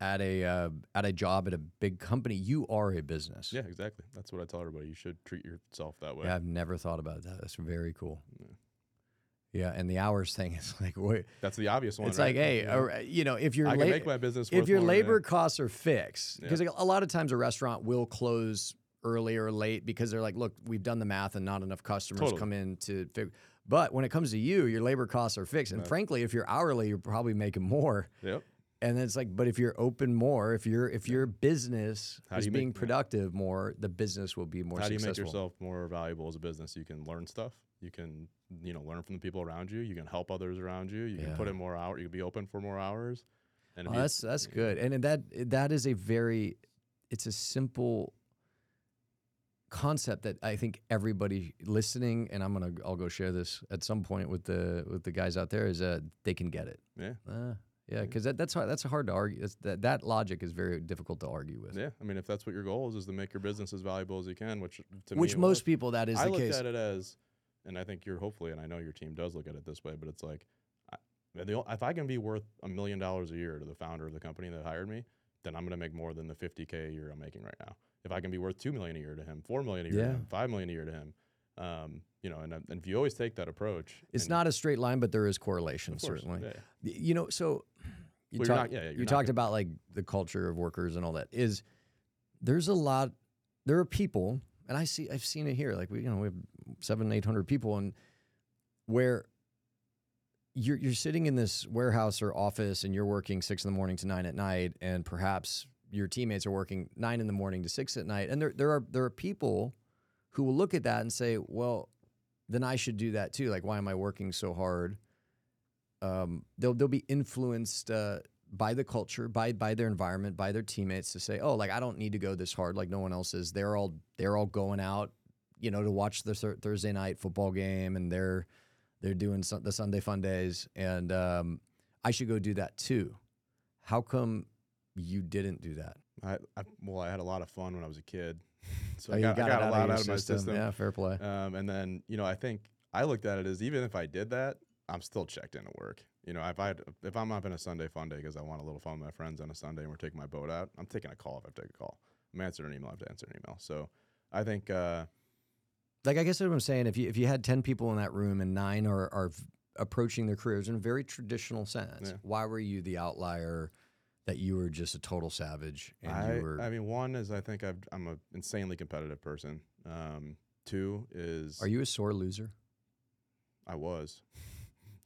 at a uh, at a job at a big company, you are a business. yeah, exactly. That's what I tell everybody. You should treat yourself that way. Yeah, I've never thought about that. That's very cool. Yeah. Yeah, and the hours thing is like, wait, That's the obvious one. it's right? like, hey, You know, uh, you know, if your I la- make my business if your labor yeah. costs are fixed, Yeah. because like, a lot of times a restaurant will close early or late because they're like, look, we've done the math and not enough customers Totally. come in to figure. But when it comes to you, your labor costs are fixed, and Right. frankly, if you're hourly, you're probably making more. Yep. And then it's like, but if you're open more, if your if your business How is you being yeah. productive more, the business will be more How do you make yourself more valuable as a business? You can learn stuff. You can, you know, learn from the people around you. You can help others around you. You can put in more hours. You can be open for more hours. And Oh, that's that's good, and that that is a very, it's a simple concept that I think everybody listening, and I'm gonna I'll go share this at some point with the with the guys out there is uh they can get it. yeah. Uh, Yeah, because that, that's hard, that's hard to argue. That's, that that logic is very difficult to argue with. Yeah, I mean, if that's what your goal is, is to make your business as valuable as you can, which to Which me most was. people that is I the looked case. at it as, and I think you're hopefully, and I know your team does look at it this way, but it's like, I, the, if I can be worth a million dollars a year to the founder of the company that hired me, then I'm going to make more than the 50k a year I'm making right now. If I can be worth two million a year to him, four million a year Yeah. to him, five million a year to him, um, you know, and, and if you always take that approach, It's not a straight line, but there is correlation course, certainly. yeah, Y- You know, so you, Well, talk- not- yeah, yeah, you talked gonna- about like the culture of workers and all that. Is there's a lot. There are people, and I see I've seen it here. Like we, you know, we have seven, eight hundred people, and where you're you're sitting in this warehouse or office, and you're working six in the morning to nine at night, and perhaps your teammates are working nine in the morning to six at night, and there there are there are people who will look at that and say, well, then I should do that too. Like, why am I working so hard? Um, they'll they'll be influenced uh, by the culture, by by their environment, by their teammates to say, oh, like I don't need to go this hard like no one else is. They're all they're all going out, you know, to watch the thur- Thursday night football game, and they're they're doing the Sunday fun days, and um, I should go do that too. How come you didn't do that? I, I well, I had a lot of fun when I was a kid, so Oh, I you got, I got a lot your out of my system. Yeah, fair play. Um, and then you know, I think I looked at it as even if I did that, I'm still checked into work. You know, if I if I'm up in a Sunday fun day because I want a little fun with my friends on a Sunday and we're taking my boat out, I'm taking a call if I have to take a call. I'm answering an email, I have to answer an email. So I think uh, like I guess what I'm saying, if you if you had ten people in that room and nine are are approaching their careers in a very traditional sense, Yeah. why were you the outlier? That you were just a total savage, and I, you were. I mean, one is I think I've, I'm an insanely competitive person. Um, two is are you a sore loser? I was.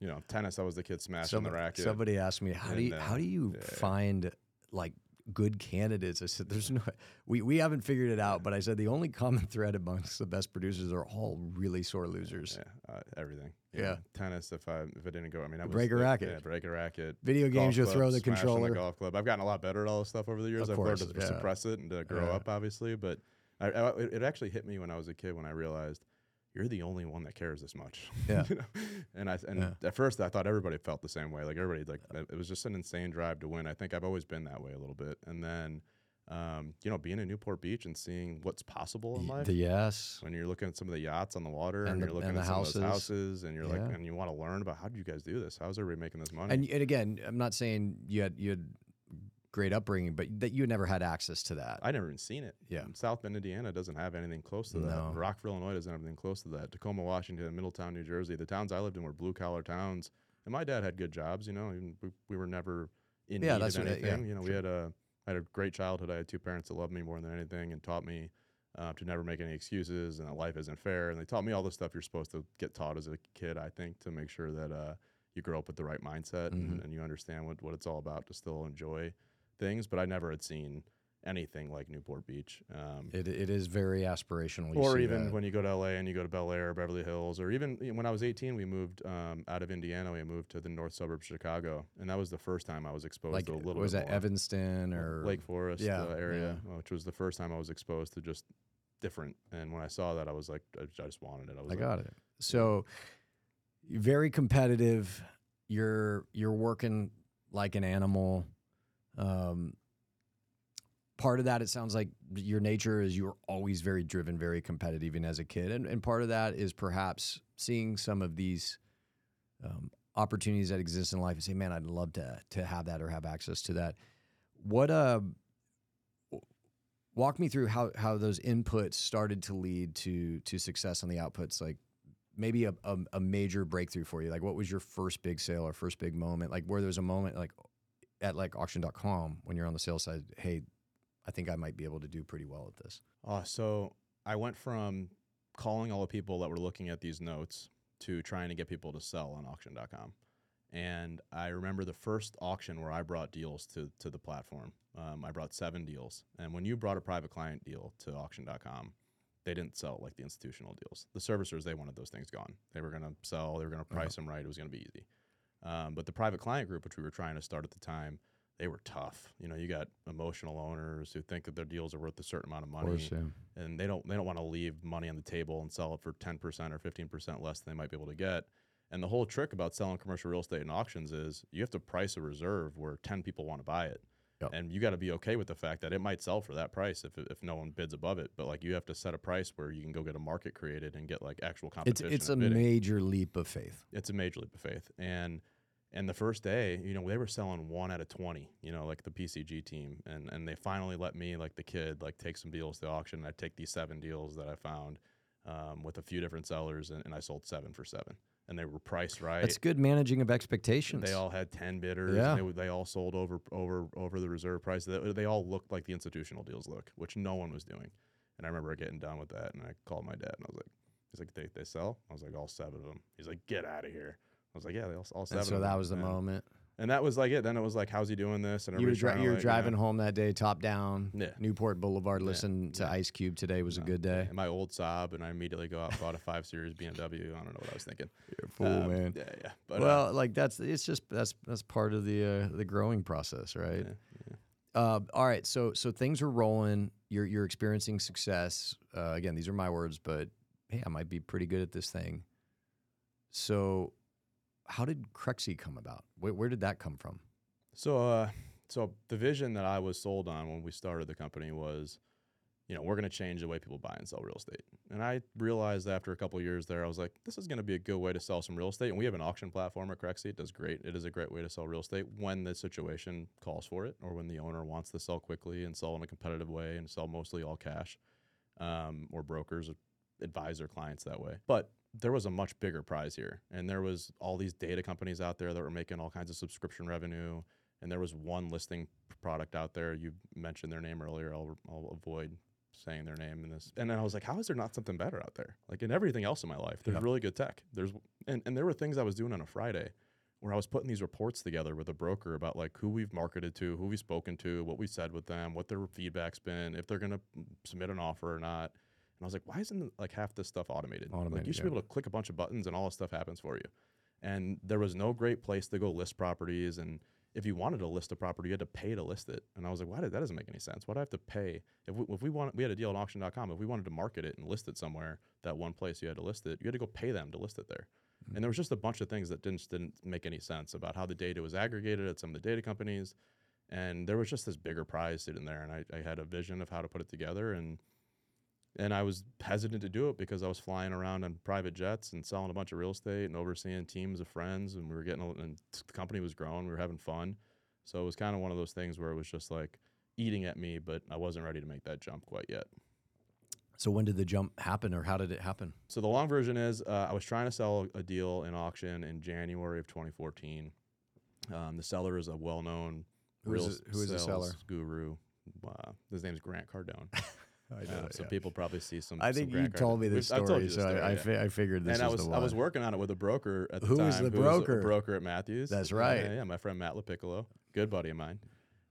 You know, tennis. I was the kid smashing Some- the racket. Somebody asked me, how do you uh, how do you yeah. find like good candidates? I said, there's no we we haven't figured it out, but I said the only common thread amongst the best producers are all really sore losers. Yeah, uh, everything. You Yeah. tennis. If I if it didn't go, I mean, I was Break a racket. Yeah, break a racket. Video games, you throw the controller. The golf club. I've gotten a lot better at all this stuff over the years. Of I've course, learned to yeah. suppress it and to grow Yeah. up, obviously. But I, I, it actually hit me when I was a kid when I realized you're the only one that cares this much. Yeah. You know? And I and Yeah. at first I thought everybody felt the same way. Like everybody like it it was just an insane drive to win. I think I've always been that way a little bit. And then um, you know, being in Newport Beach and seeing what's possible in life the yes, when you're looking at some of the yachts on the water and, And the- you're looking and at the some of those houses. houses and you're like and you want to learn about how do you guys do this? How's everybody making this money? and and again, I'm not saying you had you had great upbringing, but that you never had access to that. I never even seen it. Yeah. South Bend, Indiana doesn't have anything close to No. that. Rockville, Illinois doesn't have anything close to that. Tacoma, Washington, Middletown, New Jersey, the towns I lived in were blue collar towns. And my dad had good jobs, you know, and we, we were never in Yeah, need that's of what I- yeah, anything. you know, we had a I had a great childhood. I had two parents that loved me more than anything and taught me uh, to never make any excuses and that life isn't fair. And they taught me all the stuff you're supposed to get taught as a kid, I think, to make sure that uh, you grow up with the right mindset and, Mhm. and you understand what, what it's all about to still enjoy things. But I never had seen anything like Newport Beach. Um, It, it is very aspirational. You or see even that. when you go to LA and you go to Bel Air, Beverly Hills, or even you know, when I was 18, we moved um, out of Indiana. We moved to the north suburbs of Chicago, and that was the first time I was exposed like to a little was that. Evanston or Lake Forest yeah, uh, area, uh, which was the first time I was exposed to just different. And when I saw that, I was like, I, I just wanted it. I was I like, got it. So very competitive. You're you're working like an animal. Um, part of that, it sounds like your nature is you're always very driven, very competitive, even as a kid, and and part of that is perhaps seeing some of these um, opportunities that exist in life and say, "Man, I'd love to to have that or have access to that." What uh, walk me through how how those inputs started to lead to to success on the outputs like maybe a, a, a major breakthrough for you. Like what was your first big sale or first big moment? Like where there's a moment like at like auction.com when you're on the sales side hey i think i might be able to do pretty well at this Oh, so I went from calling all the people that were looking at these notes to trying to get people to sell on auction.com. And I remember the first auction where I brought deals to, to the platform. Um, I brought seven deals. And when you brought a private client deal to auction.com, they didn't sell like the institutional deals. The servicers, they wanted those things gone. They were going to sell, they were going to price them right. It was going to be easy. Um, but the private client group, which we were trying to start at the time, they were tough. You know, you got emotional owners who think that their deals are worth a certain amount of money and they don't they don't want to leave money on the table and sell it for 10% or 15% less than they might be able to get And the whole trick about selling commercial real estate in auctions is you have to price a reserve where 10 people want to buy it. Yep. And you got to be okay with the fact that it might sell for that price if, if no one bids above it. But like you have to set a price where you can go get a market created and get like actual It's competition. it's a bidding major leap of faith. it's a major leap of faith. And and the first day, you know, they were selling one out of twenty, you know, like the PCG team, and and they finally let me, like the kid, like take some deals to auction. And I take these seven deals that I found um, with a few different sellers, and, and I sold seven for seven, and they were priced right. That's good managing of expectations. They all had ten bidders. Yeah. And they, they all sold over over over the reserve price. They, they all looked like the institutional deals look, which no one was doing. And I remember getting done with that, and I called my dad, and I was like, "He's like, they, they sell?" I was like, "All seven of them." He's like, "Get out of here." I was like, "Yeah, they all, all seven." and so that them." was the and, moment. and that was like it. Then it was like, "How's he doing this?" And You were, dri- you were like, driving know, home that day, top down, Yeah. Newport Boulevard. Yeah. Listen to Ice Cube today was a good day. and my old Saab, and I immediately go out and bought a five series BMW. I don't know what I was thinking. You're a fool, Um, man. Yeah, yeah. But uh, well, like that's it's just that's that's part of the uh, the growing process, right? yeah, Uh, all right, so so things are rolling. You're you're experiencing success. Uh, again, these are my words, but hey, I might be pretty good at this thing. So, how did Crexi come about? Where, where did that come from? So, uh, so the vision that I was sold on when we started the company was, you know, we're going to change the way people buy and sell real estate. And I realized after a couple years there, I was like, this is going to be a good way to sell some real estate. And we have an auction platform at Crexi. It does great. It is a great way to sell real estate when the situation calls for it, or when the owner wants to sell quickly and sell in a competitive way and sell mostly all cash, um, or brokers advise their clients that way. But there was a much bigger prize here, and there was all these data companies out there that were making all kinds of subscription revenue and there was one listing product out there. You mentioned their name earlier. I'll, I'll avoid saying their name in this. And then I was like, how is there not something better out there? Like in everything else in my life, there's Yeah. really good tech. There's and, and there were things I was doing on a Friday where I was putting these reports together with a broker about like who we've marketed to, who we've spoken to, what we said with them, what their feedback's been, if they're gonna submit an offer or not. And I was like, why isn't like half this stuff automated? like you should yeah. be able to click a bunch of buttons and all this stuff happens for you. And there was no great place to go list properties and if you wanted to list a property, you had to pay to list it. And I was like, why did that doesn't make any sense? Why do I have to pay? If we, if we want, we had a deal on auction.com. If we wanted to market it and list it somewhere, that one place you had to list it, you had to go pay them to list it there. Mm-hmm. And there was just a bunch of things that didn't didn't make any sense about how the data was aggregated at some of the data companies. And there was just this bigger prize sitting there, and I, I had a vision of how to put it together, and and I was hesitant to do it because I was flying around on private jets and selling a bunch of real estate and overseeing teams of friends, and we were getting a- and the company was growing, we were having fun, so it was kind of one of those things where it was just like eating at me, but I wasn't ready to make that jump quite yet. So when did the jump happen, or how did it happen? So the long version is, uh, I was trying to sell a deal in auction in January of 2014. Um, the seller is a well-known Who is real it- who is the seller? guru. Uh, his name is Grant Cardone. I Uh, so people probably see some. I some think you told me this We've- I've told story, the so story, I, I, yeah. fi- I figured this and I was was the I was working on it with a broker at the Who time. was the who broker? a broker at Matthews. That's right. Yeah, my friend Matt LaPiccolo, good buddy of mine.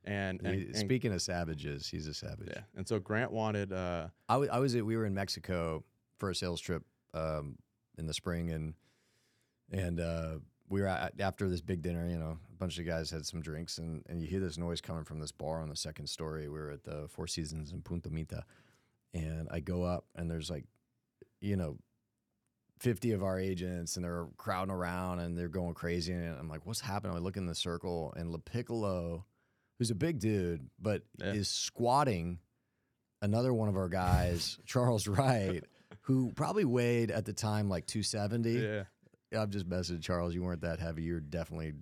And, and, He- and- Speaking of savages, he's a savage. yeah, and so Grant wanted. Uh, I wa- I was at, we were in Mexico for a sales trip um, in the spring, and and uh, we were at, after this big dinner. You know, a bunch of guys had some drinks, and and you hear this noise coming from this bar on the second story. We were at the Four Seasons in Punta Mita, and I go up, and there's like, you know. 50 of our agents and they're crowding around and they're going crazy and I'm like what's happening I look in the circle and La Piccolo who's a big dude but Yeah. is squatting another one of our guys, Charles Wright, who probably weighed at the time like 270. yeah, I've just messaged Charles, you weren't that heavy. You're definitely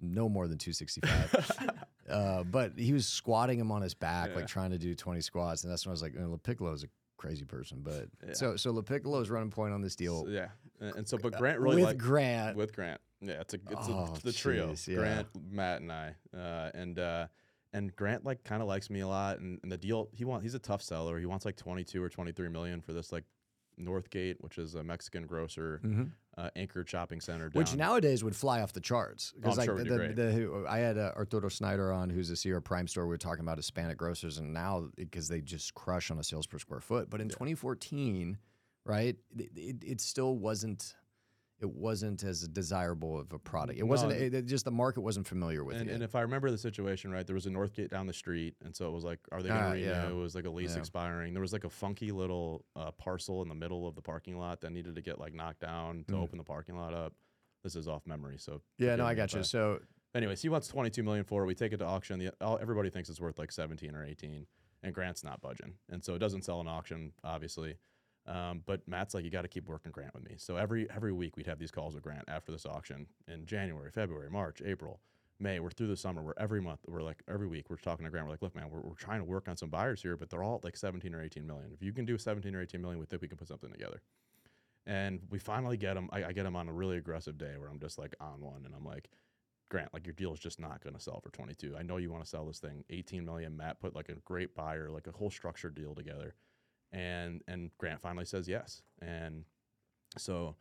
no more than 265. uh, but he was squatting him on his back, Yeah. like trying to do 20 squats. And that's when I was like, La Piccolo's a crazy person. But Yeah. so so Piccolo's running point on this deal so, yeah, and, and so but Grant really with Grant. with Grant. Yeah, it's a it's Oh, a, the trio. jeez, yeah. Grant, Matt, and I. Uh, and uh, and Grant like kind of likes me a lot. And, and the deal he want he's a tough seller. He wants like twenty two or twenty three million for this like Northgate, which is a Mexican grocer, Mhm. uh, anchored shopping center. Which nowadays would fly off the charts because I'm like sure the, great. the, I had uh, Arturo Sneider on, who's a CEO of Primestor. We were talking about Hispanic grocers, and now because they just crush on a sales per square foot. But in 2014, right, it, it, it still wasn't. It wasn't as desirable of a product. It wasn't. It, it just the market wasn't familiar with and, it. and if I remember the situation right, there was a Northgate down the street, and so it was like, are they going to renew? yeah. It was like a lease Yeah. expiring. There was like a funky little uh, parcel in the middle of the parking lot that needed to get like knocked down to Mm. open the parking lot up. This is off memory, so Yeah, no, I got you. So Anyways, he wants 22 million for it. We take it to auction. The, all, everybody thinks it's worth like 17 or 18, and Grant's not budging, and so it doesn't sell in auction, obviously. Um, but Matt's like, you got to keep working Grant with me. So every every week we'd have these calls with Grant after this auction in January, February, March, April, May. We're through the summer. We're every month. We're like every week we're talking to Grant. We're like, look, man, we're, we're trying to work on some buyers here, but they're all like 17 or 18 million. If you can do 17 or 18 million, we think we can put something together. And we finally get him. I, I get him on a really aggressive day where I'm just like on one, and I'm like, Grant, like your deal is just not going to sell for 22. I know you want to sell this thing 18 million. Matt put like a great buyer, like a whole structured deal together, and and Grant finally says yes, and so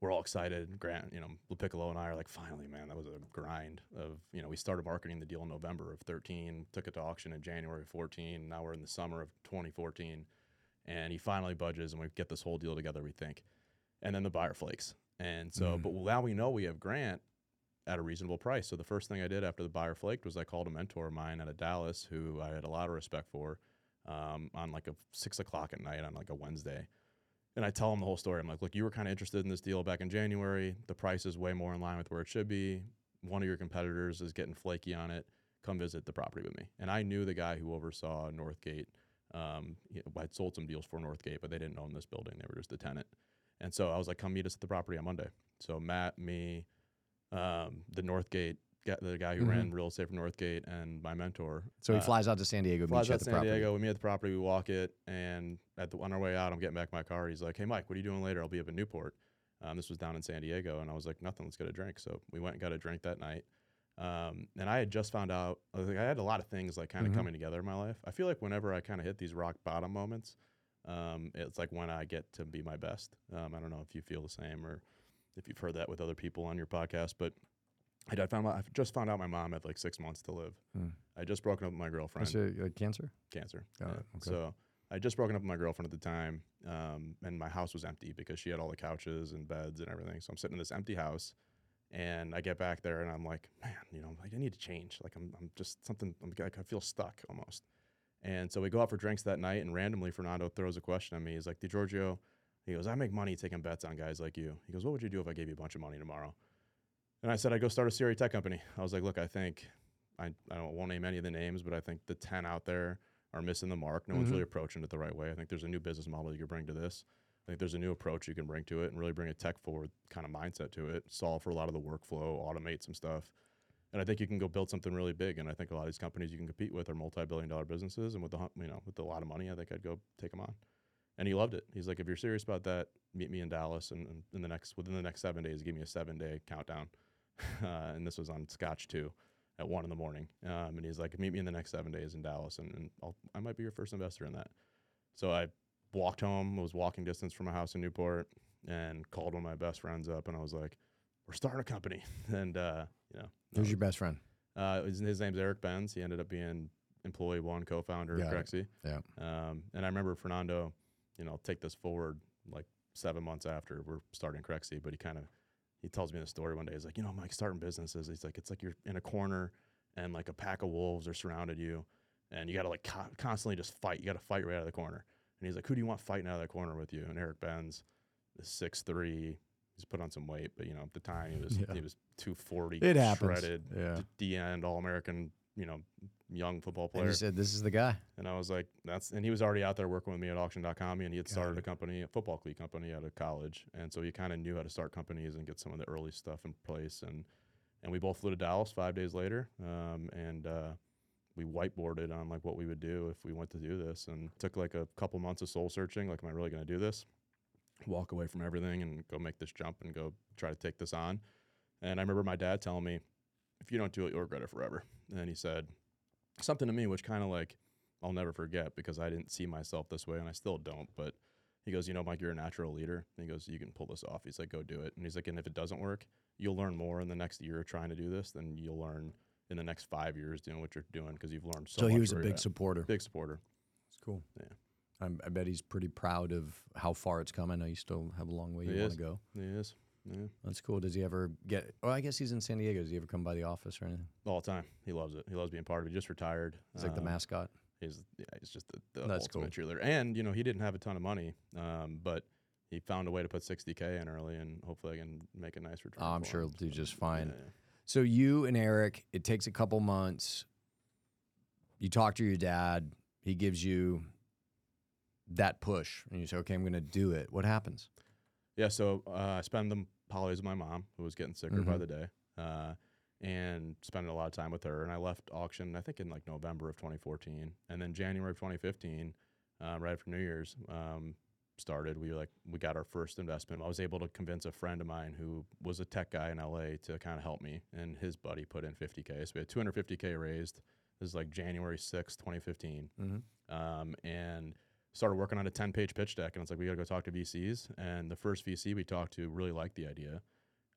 we're all excited. Grant, you know, Piccolo and I are like, finally, man, that was a grind of you know we started marketing the deal in November of 13, took it to auction in January of 14. Now we're in the summer of 2014, and he finally budges, and we get this whole deal together. We think, and then the buyer flakes, and so Mm. but now we know we have Grant at a reasonable price. So the first thing I did after the buyer flaked was I called a mentor of mine out of Dallas who I had a lot of respect for um, on like a six o'clock at night on like a Wednesday. And I tell him the whole story. I'm like, look, you were kind of interested in this deal back in January. The price is way more in line with where it should be. One of your competitors is getting flaky on it. Come visit the property with me. And I knew the guy who oversaw Northgate. Um, I'd sold some deals for Northgate, but they didn't own this building. They were just the tenant. And so I was like, come meet us at the property on Monday. So Matt, me, um, the Northgate, ga- the guy who Mhm. ran real estate for Northgate, and my mentor. so he uh, flies out to San Diego, flies out to San property. Diego. We meet at the property. We walk it, and at the, on our way out, I'm getting back in my car. He's like, "Hey, Mike, what are you doing later? I'll be up in Newport." Um, this was down in San Diego, and I was like, "Nothing. Let's get a drink." So we went and got a drink that night. Um, and I had just found out. I, like, I had a lot of things like kind of Mhm. coming together in my life. I feel like whenever I kind of hit these rock bottom moments, um, it's like when I get to be my best. Um, I don't know if you feel the same or if you've heard that with other people on your podcast, but I found out, I just found out my mom had like six months to live. Hmm. I just broken up with my girlfriend it, uh, cancer? cancer. Got yeah. it, okay. So I just broken up with my girlfriend at the time, um, and my house was empty because she had all the couches and beds and everything. So I'm sitting in this empty house, and I get back there and I'm like, man, you know, like I need to change. Like I'm, I'm just something. I'm like I feel stuck almost. And so we go out for drinks that night, and randomly Fernando throws a question at me. He's like, DeGiorgio, he goes, I make money taking bets on guys like you. He goes, What would you do if I gave you a bunch of money tomorrow? And I said, I'd go start a CRE tech company. I was like, Look, I think I, I don't, won't name any of the names, but I think the 10 out there are missing the mark. No one's Mhm. really approaching it the right way. I think there's a new business model you can bring to this. I think there's a new approach you can bring to it and really bring a tech forward kind of mindset to it, solve for a lot of the workflow, automate some stuff. And I think you can go build something really big. And I think a lot of these companies you can compete with are multi-billion dollar businesses. And with the you know with a lot of money, I think I'd go take them on. And he loved it. He's like, if you're serious about that, meet me in Dallas, and, and in the next within the next seven days, give me a seven day countdown. uh, and this was on Scotch too, at one in the morning. Um, and he's like, meet me in the next seven days in Dallas, and, and I'll, I might be your first investor in that. So I walked home, was walking distance from my house in Newport, and called one of my best friends up, and I was like, we're starting a company. and uh, you know, Who's was- your best friend? uh, his, his name's Eric Benz. He ended up being employee one, co-founder of Got. Crexi. Yeah. Um, and I remember Fernando, you know, take this forward like seven months after we're starting Crexi, but he kind of he tells me the story one day. He's like, you know, Mike, starting businesses. He's like, it's like you're in a corner and like a pack of wolves are surrounded you, and you got to like co- constantly just fight. You got to fight right out of the corner. And he's like, who do you want fighting out of that corner with you? And Eric Benz is six three. He's put on some weight, but you know, at the time he was Yeah. he was two forty. It happens. Shredded, Yeah. D end, all American, you know, young football And player. you said this is the guy. And I was like, that's, and he was already out there working with me at auction.com and he had Got started it. a company, a football cleat company out of college. And so he kind of knew how to start companies and get some of the early stuff in place. And, and we both flew to Dallas five days later. Um, and, uh, we whiteboarded on like what we would do if we went to do this and took like a couple months of soul searching. Like, am I really going to do this? Walk away from everything and go make this jump and go try to take this on. And I remember my dad telling me, if you don't do it, you'll regret it forever. And he said something to me, which kind of like I'll never forget because I didn't see myself this way and I still don't. But he goes, You know, Mike, you're a natural leader. And he goes, You can pull this off. He's like, Go do it. And he's like, And if it doesn't work, you'll learn more in the next year trying to do this than you'll learn in the next five years doing what you're doing because you've learned so So, much. So he was a big supporter. big supporter. It's cool. Yeah. I'm, I bet he's pretty proud of how far it's come. I know you still have a long way He you want to go. He is. Yeah. That's cool. Does he ever get? Oh, I guess he's in San Diego. Does he ever come by the office or anything? All the time. He loves it. He loves being part of it. He just retired. He's like the Um, mascot. He's yeah, he's just the, the That's ultimate cheerleader. And you know, he didn't have a ton of money, um, but he found a way to put 60k in early, and hopefully I can make a nice return. Oh, I'm sure him. he'll do So, just fine. yeah, yeah. So you and Eric, it takes a couple months. You talk to your dad. He gives you that push, and you say, "Okay, I'm going to do it." What happens? Yeah, so uh, I spend the with my mom, who was getting sicker by Mhm. the day, uh, and spending a lot of time with her. And I left auction, I think, in like November of 2014, and then January of 2015, uh, right after New Year's, um, started. We like we got our first investment. I was able to convince a friend of mine who was a tech guy in LA to kind of help me, and his buddy put in 50k. So we had 250k raised. This is like January 6th, 2015 Mm-hmm. um, and started working on a 10 page pitch deck and it's like we got to go talk to vcs and the first vc we talked to really liked the idea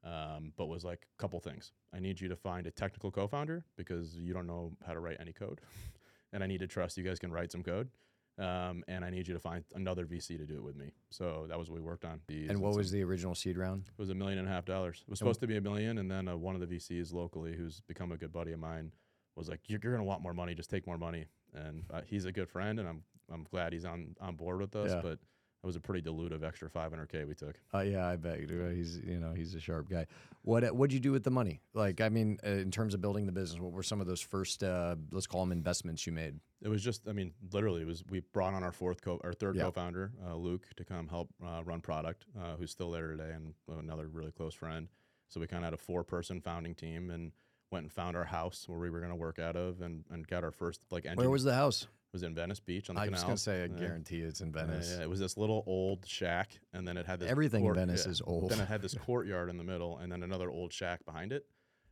um, but was like a couple things i need you to find a technical co-founder because you don't know how to write any code and i need to trust you guys can write some code um, and i need you to find another vc to do it with me so that was what we worked on These And what some- was the original seed round? it was a million and a half dollars. It was supposed to be a million, and then uh, one of the VCs locally, who's become a good buddy of mine, was like, "You're, you're gonna want more money. Just take more money." And uh, he's a good friend, and I'm I'm glad he's on on board with us. Yeah. But it was a pretty dilutive extra 500k we took. Uh, yeah, I bet. He's you know he's a sharp guy. What what'd you do with the money? Like I mean, uh, in terms of building the business, what were some of those first uh, let's call them investments you made? It was just, I mean, literally, it was we brought on our fourth co, our third Yeah. co-founder, uh, Luke, to come help uh, run product, uh, who's still there today, and another really close friend. So we kind of had a four-person founding team, and went and found our house where we were going to work out of, and, and got our first like engine. Where was the house? It was in Venice Beach on the I was canal. gonna say, I Yeah. guarantee it's in Venice. Yeah, it was this little old shack, and then it had this Everything in Venice yeah. is old. Then it had this courtyard in the middle, and then another old shack behind it.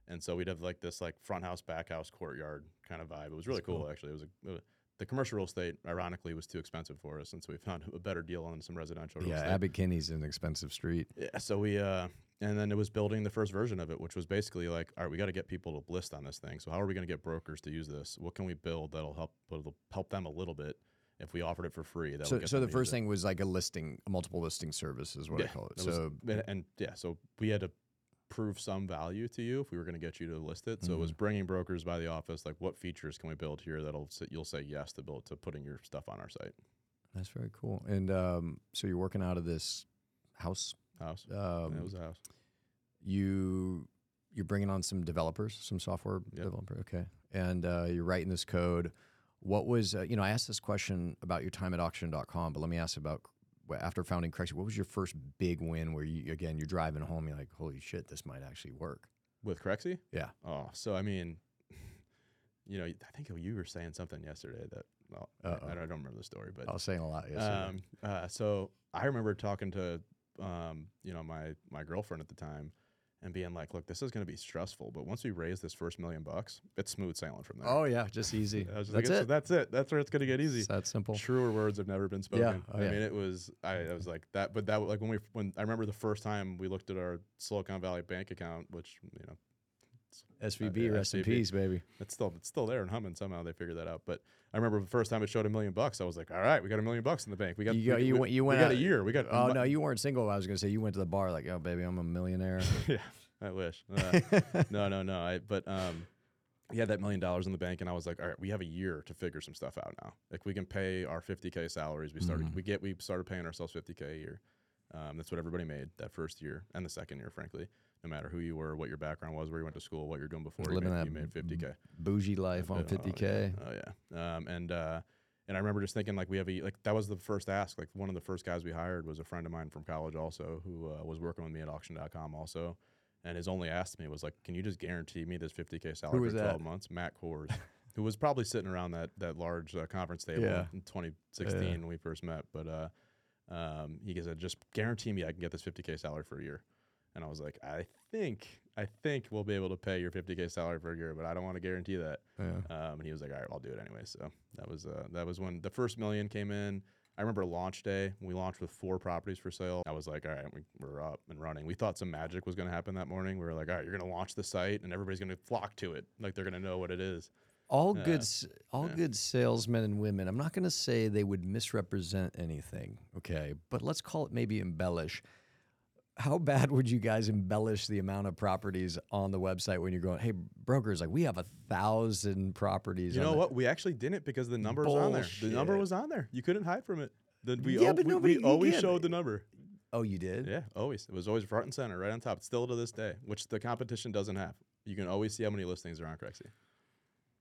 And so we'd have like this like front house, back house, courtyard kind of vibe. It was really cool, cool. actually. It was a, uh, the commercial real estate, ironically, was too expensive for us, and so we found a better deal on some residential real yeah, estate. Abbot Kinney's an expensive street. Yeah, so we uh and then it was building the first version of it, which was basically like, all right, we got to get people to list on this thing. So how are we going to get brokers to use this? What can we build that'll help that'll help them a little bit if we offered it for free? So, get so the first it. thing was like a listing, a multiple listing service is what I call it. It was- So and, and yeah, so we had to prove some value to you if we were going to get you to list it. So it Mm-hmm. was bringing brokers by the office, like what features can we build here that'll you'll say yes to build to putting your stuff on our site that's very cool. And um, so you're working out of this house. House. Um, yeah, it was a house. you you're bringing on some developers, some software Yep. developer. Okay, and uh, you're writing this code. What was uh, you know? I asked this question about your time at auction.com, but let me ask about after founding Crexi. What was your first big win where you again you're driving home, you're like, holy shit, this might actually work. With Crexi? Yeah. Oh, so I mean, you know, I think you were saying something yesterday that well, I, I don't remember the story, but I was saying a lot yesterday. um, uh, so I remember talking to um, you know, my my girlfriend at the time, and being like, "Look, this is going to be stressful, but once we raise this first million bucks, it's smooth sailing from there." oh yeah, just easy. Just That's like, it. "It's- That's it. That's where it's going to get easy. It's that simple. Truer words have never been spoken. Oh, I yeah. mean, it was. I, I was like that, but that like when we when I remember the first time we looked at our Silicon Valley bank account, which you know SVB, yeah, rest in peace, baby. it's still it's still there and humming. Somehow they figured that out. But I remember the first time it showed a million bucks, I was like, "All right, we got a million bucks in the bank. We got You, we, you we, went. You we went. got a year. We got Oh mu- no, you weren't single. I was gonna say you went to the bar like, oh baby, I'm a millionaire. yeah, I wish. Uh, no, no, no. I but um, he had that million dollars in the bank, and I was like, all right, we have a year to figure some stuff out now. Like we can pay our 50k salaries. We started, Mhm. we get, we started paying ourselves 50k a year. Um, that's what everybody made that first year and the second year, frankly. No matter who you were, what your background was, where you went to school, what you're doing before, you Living made, you made 50k. Bougie life on Oh, 50k. Oh yeah. Um, and uh, and I remember just thinking like we have a like that was the first ask. Like one of the first guys we hired was a friend of mine from college also who uh, was working with me at auction.com also. And his only ask to me was like, "Can you just guarantee me this 50k salary for that? 12 months?" Matt Kors, who was probably sitting around that that large uh, conference table Yeah. in 2016 Yeah. when we first met. But uh, um, he said, "Just guarantee me I can get this 50k salary for a year." And I was like, "I think I think we'll be able to pay your 50k salary for a year, but I don't want to guarantee that." Yeah. Um, and he was like, "All right, I'll do it anyway." So that was uh, that was when the first million came in. I remember launch day. We launched with four properties for sale. I was like, "All right, we, we're up and running." We thought some magic was going to happen that morning. We were like, "All right, you're going to launch the site, and everybody's going to flock to it. Like they're going to know what it is." All good, all Yeah. good salesmen and women. I'm not going to say they would misrepresent anything, okay, but let's call it maybe embellish. How bad would you guys embellish the amount of properties on the website when you're going, hey, brokers, like we have a thousand properties. You know the-" what? We actually didn't because the number was on there. The number was on there. You couldn't hide from it. The, we Yeah, al- but nobody- we you always can't- showed the number. Oh, you did? Yeah, always. It was always front and center, right on top. Still to this day, which the competition doesn't have. You can always see how many listings are on Crexi.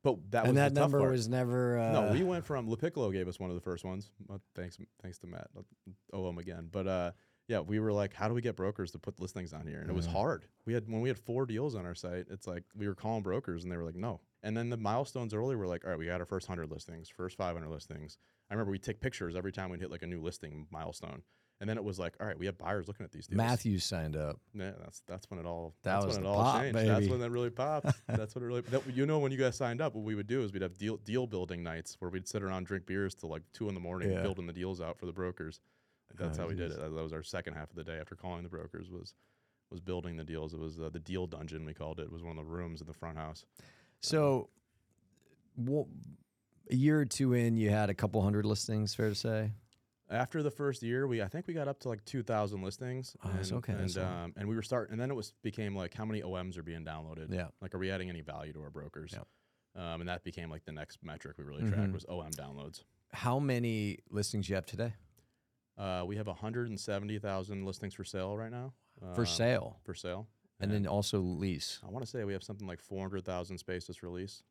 But that was and that number part. was never. Uh, no, we went from LaPiccolo gave us one of the first ones. Uh, thanks, thanks to Matt. I'll owe him again. But uh, yeah, we were like, how do we get brokers to put listings on here? And it was Mhm. hard. We had when we had four deals on our site. It's like we were calling brokers, and they were like, no. And then the milestones early were like, all right, we got our first hundred listings, first five hundred listings. I remember we take pictures every time we'd hit like a new listing milestone. And then it was like, all right, we have buyers looking at these deals. Matthews signed up. Yeah, that's that's when it all That that's was when it all pop, changed. That's when that really popped. that's what it really. That, you know, when you guys signed up, what we would do is we'd have deal deal building nights where we'd sit around, drink beers till like two in the morning, Yeah. building the deals out for the brokers. That's how we did it. That was our second half of the day after calling the brokers was was building the deals. It was uh, the deal dungeon we called it. It was one of the rooms in the front house. So, wha- a year or two in, you had a couple hundred listings. Fair to say. After the first year, we I think we got up to like two thousand listings. Oh, and, okay, And um, and we were starting, and then it was became like how many OMs are being downloaded. Yeah. Like, are we adding any value to our brokers? Yep. Um, and that became like the next metric we really Mhm. tracked was OM downloads. How many listings you have today Uh, we have 170,000 listings for sale right now. for um, sale, For sale. and then also lease? I want to say we have something like 400,000 spaces for lease.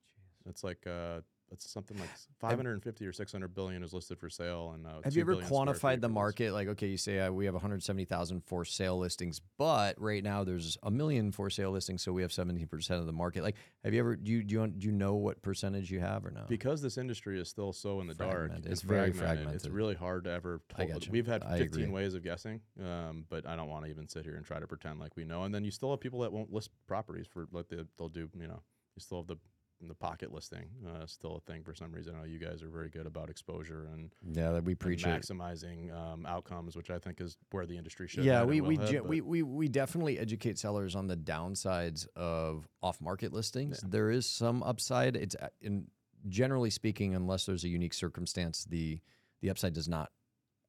It's like uh, it's something like 550 or 600 billion is listed for sale, and uh, Have you ever billion square feet quantified the market? Like, okay, you say uh, we have 170,000 for sale listings, but right now there's a million for sale listings, so we have 17% of the market. Like, have you ever do you do you, do you know what percentage you have or no? Because this industry is still so in the dark, Fragmented. and It's very fragmented. It's really hard to ever. Gotcha. We've had 15 ways of guessing, um, but I don't want to even sit here and try to pretend like we know. And then you still have people that won't list properties for like they, they'll do. You know, you still have the the pocket listing, uh, still a thing for some reason. I know you guys are very good about exposure and, yeah, that we preach maximizing um, outcomes, which I think is where the industry should. Yeah, we we, head, we we we definitely educate sellers on the downsides of off-market listings. There is some upside. It's uh, in generally speaking, unless there's a unique circumstance, the the upside does not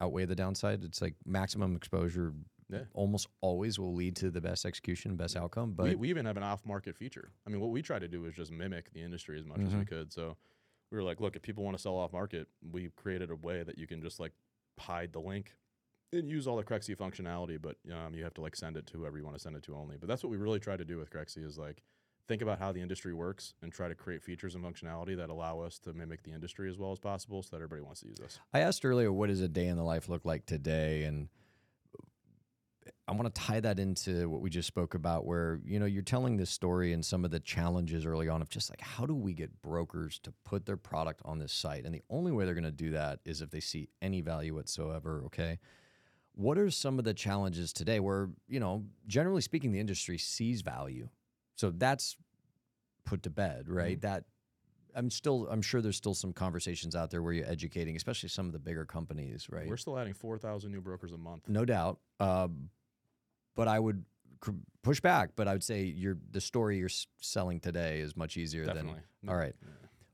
outweigh the downside. It's like maximum exposure Yeah. almost always will lead to the best execution, best outcome. But we, we even have an off-market feature. I mean, what we try to do is just mimic the industry as much as we Mhm. could. So we were like, look, if people want to sell off-market, we created a way that you can just like hide the link and use all the Crexi functionality, but um, you have to like send it to whoever you want to send it to only. But that's what we really try to do with Crexi is like think about how the industry works and try to create features and functionality that allow us to mimic the industry as well as possible, so that everybody wants to use this. I asked earlier, what does a day in the life look like today? And I want to tie that into what we just spoke about, where you know you're telling this story and some of the challenges early on of just like how do we get brokers to put their product on this site, and the only way they're going to do that is if they see any value whatsoever. Okay, what are some of the challenges today where you know generally speaking the industry sees value, so that's put to bed, right? That I'm still I'm sure there's still some conversations out there where you're educating, especially some of the bigger companies, right? We're still adding 4,000 new brokers a month. no doubt. Uh, but I would push back. But I would say your the story you're s- selling today is much easier Definitely. than. All right. Yeah.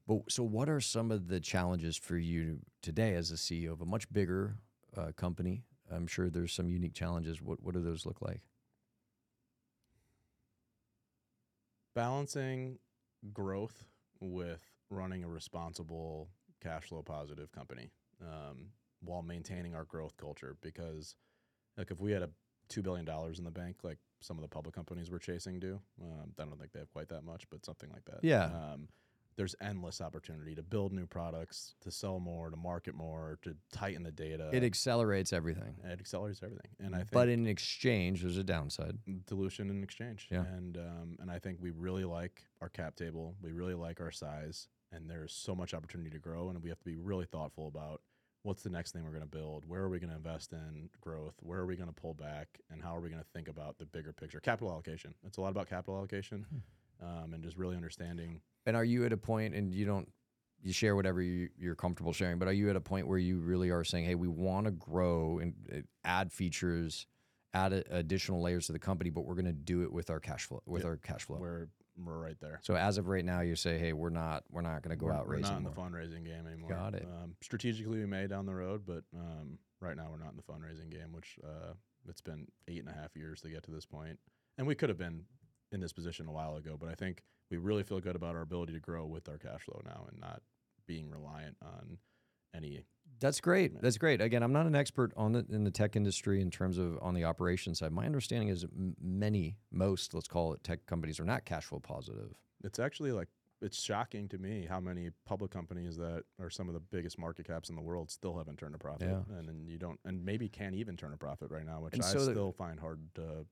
But so, what are some of the challenges for you today as a CEO of a much bigger uh, company? I'm sure there's some unique challenges. What what do those look like? balancing growth with running a responsible cash flow positive company um, while maintaining our growth culture because like if we had a $2 billion in the bank like some of the public companies we're chasing do um, i don't think they have quite that much but something like that Yeah. um, there's endless opportunity to build new products to sell more to market more to tighten the data it accelerates everything. it accelerates everything and i think But in exchange, there's a downside. dilution in exchange. Yeah. And um, and I think we really like our cap table. We really like our size, and there's so much opportunity to grow. And we have to be really thoughtful about what's the next thing we're going to build. Where are we going to invest in growth? Where are we going to pull back? And how are we going to think about the bigger picture? Capital allocation. It's a lot about capital allocation, um, and just really understanding. And are you at a point, and you don't, you share whatever you, you're comfortable sharing, but are you at a point where you really are saying, hey, we want to grow and uh, add features, add a, additional layers to the company, but we're going to do it with our cash flow, with Yeah. our cash flow. We're we're right there. so as of right now, you say, hey, we're not, we're not going to go we're, out we're raising not in the fundraising game anymore. Got it. Um, strategically, we may down the road, but um, right now we're not in the fundraising game. Which uh, it's been eight and a half years to get to this point, and we could have been in this position a while ago. But I think we really feel good about our ability to grow with our cash flow now, and not being reliant on any. That's great. That's great. Again, I'm not an expert on the in the tech industry in terms of on the operations side. My understanding is many, most, let's call it, tech companies are not cash flow positive. It's actually like it's shocking to me how many public companies that are some of the biggest market caps in the world still haven't turned a profit, Yeah. and then you don't, and maybe can't even turn a profit right now, which And I so still find hard to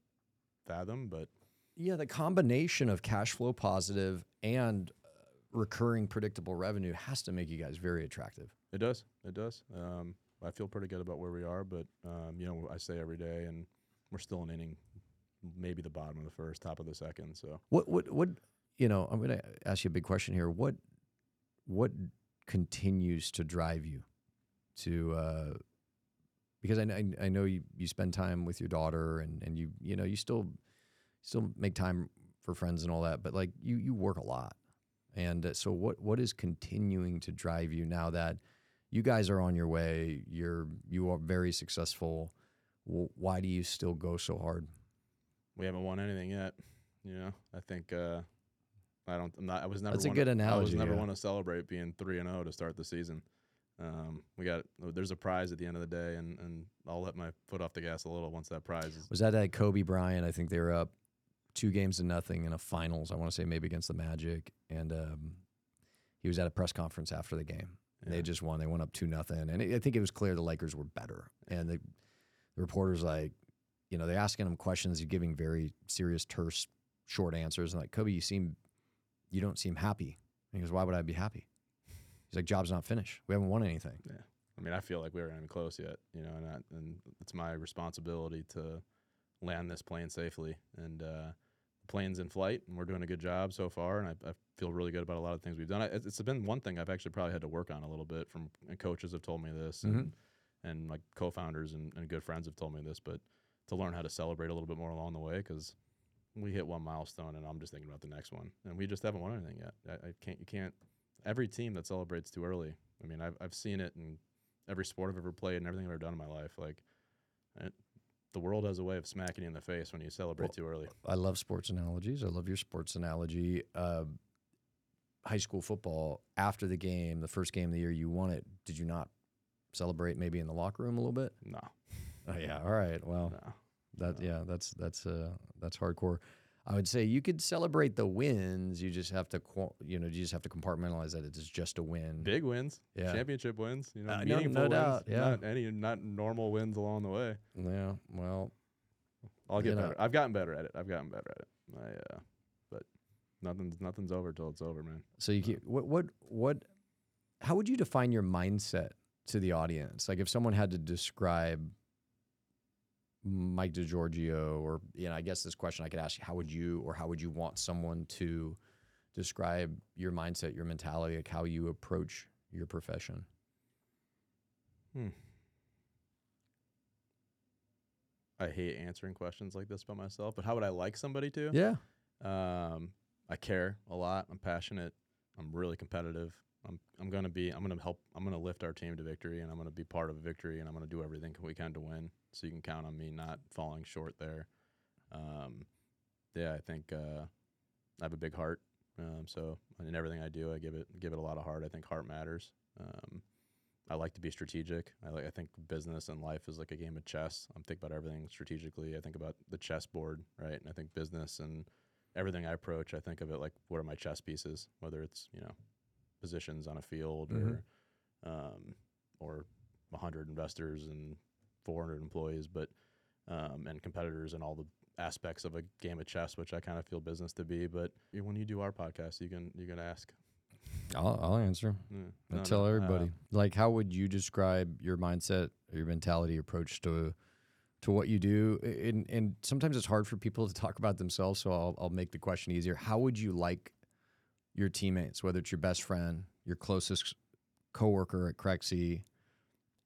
fathom. But Yeah, the combination of cash flow positive and uh, recurring predictable revenue has to make you guys very attractive. It does. It does. Um, I feel pretty good about where we are, but um, you know, I say every day, and we're still an inning, maybe the bottom of the first, top of the second. So What what what you know, I'm going to ask you a big question here. What what continues to drive you to uh because I, kn- I know you, you spend time with your daughter and, and you you know you still still make time for friends and all that but like you you work a lot and uh, so what what is continuing to drive you now that you guys are on your way you're you are very successful why do you still go so hard we haven't won anything yet. You know, I think uh, I don't. I'm not. I was never. That's a good to, I was never yeah. one to celebrate being three and zero to start the season. Um, we got. There's a prize at the end of the day, and and I'll let my foot off the gas a little once that prize is. Was that at Kobe Bryant? I think they were up two games to nothing in a finals. I want to say maybe against the Magic, and um, he was at a press conference after the game. Yeah. They just won. They went up two nothing, and I think it was clear the Lakers were better. And the, the reporters like, you know, they're asking him questions. He's giving very serious, terse, short answers. And like Kobe, you seem, you don't seem happy. And he goes, Why would I be happy? He's like, Job's not finished. We haven't won anything. Yeah. I mean, I feel like we aren't even close yet. You know, and I, and it's my responsibility to land this plane safely. And uh, the plane's in flight, and we're doing a good job so far. And I, I feel really good about a lot of things we've done. I, it's been one thing I've actually probably had to work on a little bit. From and coaches have told me this, and and my co-founders and, and good friends have told me this, but to learn how to celebrate a little bit more along the way because we hit one milestone and I'm just thinking about the next one, and we just haven't won anything yet. I, I can't, you can't. Every team that celebrates too early. I mean, I've I've seen it in every sport I've ever played and everything I've ever done in my life. Like, it, the world has a way of smacking you in the face when you celebrate Well, too early. I love sports analogies. I love your sports analogy. Uh, high school football, after the game, the first game of the year, you won it. Did you not celebrate maybe in the locker room a little bit? No, Oh yeah. All right. Well, no. that no. yeah, that's that's uh that's hardcore. I would say you could celebrate the wins. You just have to, you know, you just have to compartmentalize that it's just a win. Big wins, Yeah. championship wins. You know, Uh, no- meaningful no wins. doubt, yeah. Not any, not normal wins along the way. Yeah. Well, I'll get know- better. I've gotten better at it. I've gotten better at it. I, uh, nothing's nothing's over till it's over, man. So you keep, what what what how would you define your mindset to the audience? Like if someone had to describe Mike DeGiorgio or you know, I guess this question I could ask you, how would you or how would you want someone to describe your mindset, your mentality, like how you approach your profession? Hmm. I hate answering questions like this by myself. But how would I like somebody to? Yeah. Um, I care a lot. I'm passionate. I'm really competitive. I'm I'm gonna be. I'm gonna help. I'm gonna lift our team to victory, and I'm gonna be part of a victory, and I'm gonna do everything we can to win. So you can count on me not falling short there. Um, yeah, I think uh, I have a big heart. Um, so in everything I do, I give it give it a lot of heart. I think heart matters. Um, I like to be strategic. I like. I think business and life is like a game of chess. I'm thinking about everything strategically. I think about the chessboard, right? And I think business and everything I approach, I think of it like what are my chess pieces, whether it's you know positions on a field Mhm. or um, or 100 investors and 400 employees, but um, and competitors and all the aspects of a game of chess, which I kind of feel business to be. But when you do our podcast, you can you can ask. I'll, I'll answer. Yeah, I no, tell no, uh, everybody. like, how would you describe your mindset, your mentality, approach to to what you do? And and sometimes it's hard for people to talk about themselves, so I'll I'll make the question easier. How would you like your teammates, whether it's your best friend, your closest coworker at Crexi,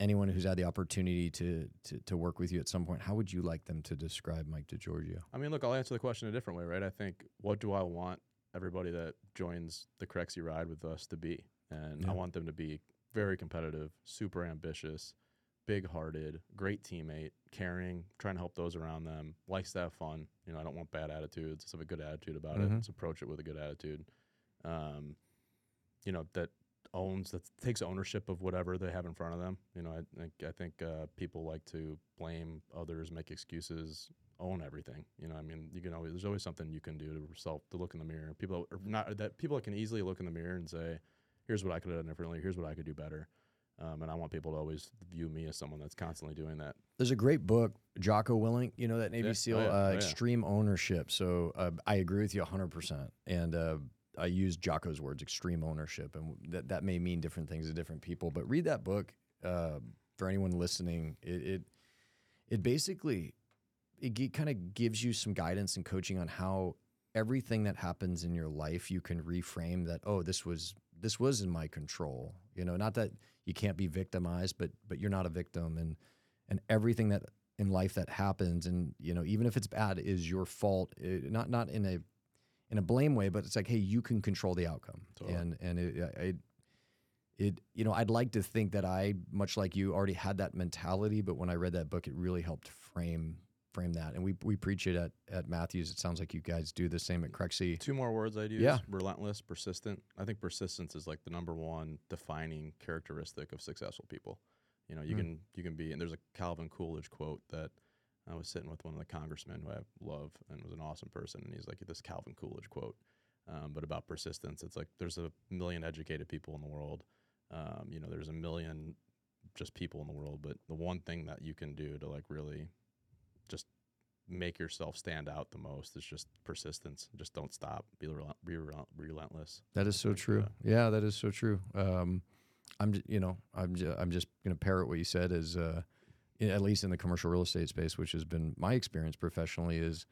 anyone who's had the opportunity to, to to work with you at some point, how would you like them to describe Mike DeGiorgio? I mean, look, I'll answer the question a different way, right? I think what do I want everybody that joins the Crexi ride with us to be? And Yeah. I want them to be very competitive, super ambitious, big hearted, great teammate, caring, trying to help those around them, likes to have fun. You know, I don't want bad attitudes. Let's have a good attitude about it. Mhm. Let's approach it with a good attitude. Um, you know, that owns that takes ownership of whatever they have in front of them. You know, I think I think uh, people like to blame others, make excuses, own everything. You know, I mean, you can always there's always something you can do to self to look in the mirror. People are not that people can easily look in the mirror and say, "Here's what I could have done differently. Here's what I could do better." Um, and I want people to always view me as someone that's constantly doing that. There's a great book, Jocko Willink, you know that Navy Yeah. SEAL, Oh, yeah. uh, Oh. Extreme Ownership. So uh, I agree with you 100%. And uh, I use Jocko's words, extreme ownership. And that, that may mean different things to different people. But read that book uh, for anyone listening. It, it, it basically, it g- kind of gives you some guidance and coaching on how everything that happens in your life, you can reframe that, oh, this was, this was in my control. You know, not that you can't be victimized, but, but you're not a victim. And, and everything that in life that happens and you know even if it's bad is your fault it, not not in a in a blame way but it's like hey you can control the outcome Totally. and and it, it it you know I'd like to think that I much like you already had that mentality but when I read that book it really helped frame frame that and we we preach it at at Matthews it sounds like you guys do the same at Crexi Two more words I'd use: Yeah. relentless, persistent. I think persistence is like the number one defining characteristic of successful people. You know, you Hmm. can you can be, and there's a Calvin Coolidge quote that I was sitting with one of the congressmen who I love and was an awesome person, and he's like this Calvin Coolidge quote, um, but about persistence. It's like there's a million educated people in the world. Um, you know, there's a million just people in the world, but the one thing that you can do to like really just make yourself stand out the most is just persistence. Just don't stop. Be, relent- be relent- relentless. That is so Like, true. uh, yeah, that is so true. Um, I'm, j- you know, I'm, j- I'm just going to parrot what you said. Is uh, at least in the commercial real estate space, which has been my experience professionally, is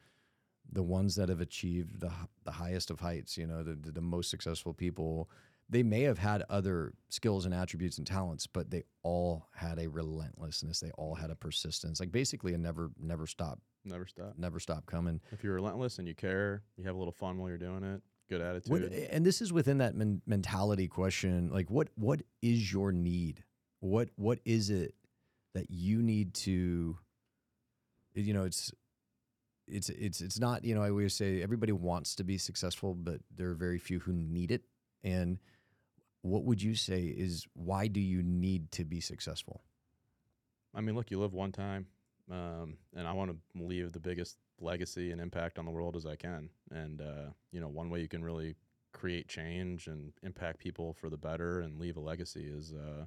the ones that have achieved the the highest of heights. You know, the the, the most successful people. They may have had other skills and attributes and talents, but they all had a relentlessness. They all had a persistence, like basically a never never stop, Never stop. never stop coming. If you're relentless and you care, you have a little fun while you're doing it. Good attitude. What, and this is within that men- mentality question. Like, what what is your need? What what is it that you need to? You know, it's it's it's it's not. You know, I always say everybody wants to be successful, but there are very few who need it. And what would you say is why do you need to be successful? I mean, look, you live one time, um, and I want to leave the biggest legacy and impact on the world as I can. And uh, you know, one way you can really create change and impact people for the better and leave a legacy is uh,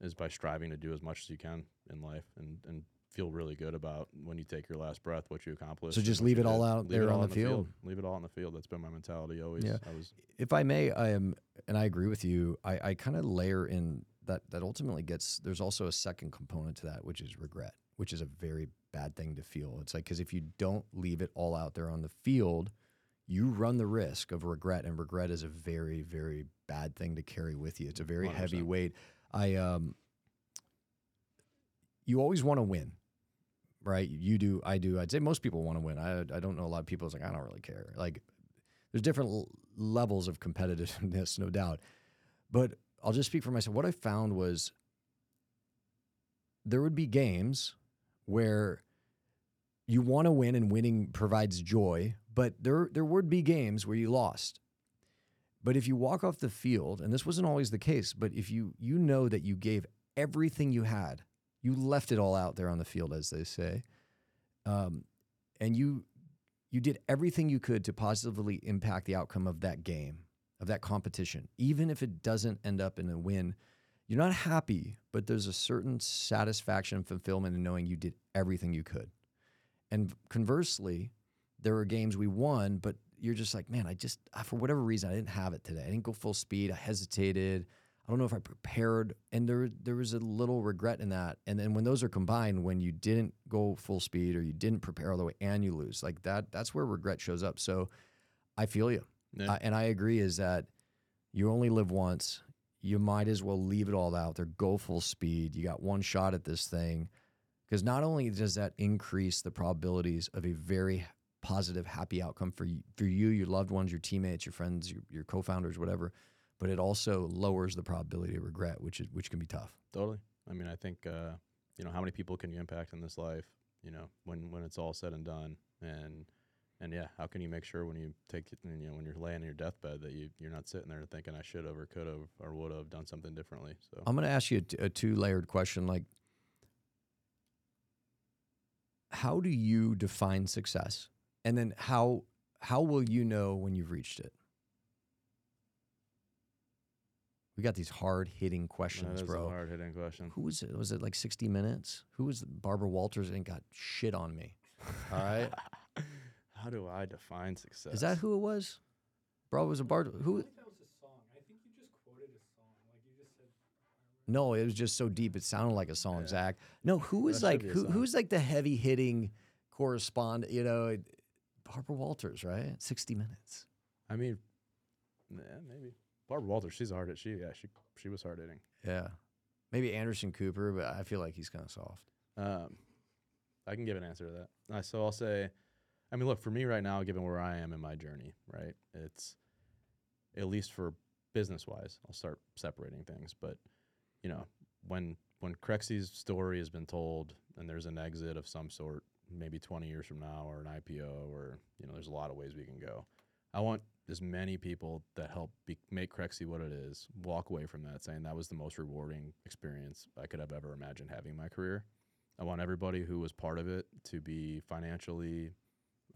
is by striving to do as much as you can in life and and feel really good about when you take your last breath what you accomplished. So just leave it all did. out Leave there it on all the in field. Leave it all on the field. That's been my mentality always. Yeah. I was if I may, I am, and I agree with you. I, I kind of layer in that that ultimately gets. There's also a second component to that, which is regret, which is a very bad thing to feel. It's like because if you don't leave it all out there on the field, you run the risk of regret, and regret is a very very bad thing to carry with you. It's a very heavy 100%. weight. I um, you always want to win. Right, you do. I do. I'd say most people want to win. I, I don't know a lot of people. It's like I don't really care. Like there's different levels of competitiveness, no doubt. But I'll just speak for myself. What I found was there would be games where you want to win and winning provides joy, but there there would be games where you lost. But if you walk off the field, and this wasn't always the case, but if you you know that you gave everything you had, you left it all out there on the field, as they say, um, and you you did everything you could to positively impact the outcome of that game, of that competition, even if it doesn't end up in a win. You're not happy, but there's a certain satisfaction and fulfillment in knowing you did everything you could. And conversely, there were games we won, but you're just like, man, I just, for whatever reason, I didn't have it today. I didn't go full speed. I hesitated. I don't know if I prepared. And there, there was a little regret in that. And then when those are combined, when you didn't go full speed or you didn't prepare all the way and you lose, like that, that's where regret shows up. So I feel you. Yeah. Uh, and I agree is that you only live once. You might as well leave it all out there, go full speed. You got one shot at this thing. Because not only does that increase the probabilities of a very positive, happy outcome for you, for you, your loved ones, your teammates, your friends, your, your co-founders, whatever, but it also lowers the probability of regret, which is which can be tough. Totally. I mean, I think uh, you know how many people can you impact in this life? You know, when when it's all said and done, and and yeah, how can you make sure when you take it, you know when you're laying on your deathbed that you you're not sitting there thinking I should have or could have or would have done something differently. So I'm going to ask you a, t- a two layered question. Like, how do you define success? And then how how will you know when you've reached it? We got these hard hitting questions, bro. hard hitting question. Who was it? Was it like 60 Minutes? Who was Barbara Walters and got shit on me? All right. how do I define success? Is that who it was? Bro, it was a bar. Who? that was a song. I think you just quoted a song. Like you just said. No, it was just so deep. It sounded like a song, Zach. No, who was like should be a who, who's like the heavy hitting correspondent? You know, Barbara Walters, right? 60 Minutes. I mean, yeah, maybe Barbara Walters. She's hard hit. She yeah she she was hard hitting. Yeah. Maybe Anderson Cooper, but I feel like he's kind of soft. Um, I can give an answer to that. Uh, so I'll say, I mean, look for me right now, given where I am in my journey, right? It's at least for business wise, I'll start separating things. But you know, when when Crexi's story has been told and there's an exit of some sort, maybe 20 years from now, or an IPO, or you know, there's a lot of ways we can go. I want as many people that help be, make Crexi what it is walk away from that saying that was the most rewarding experience I could have ever imagined having in my career. I want everybody who was part of it to be financially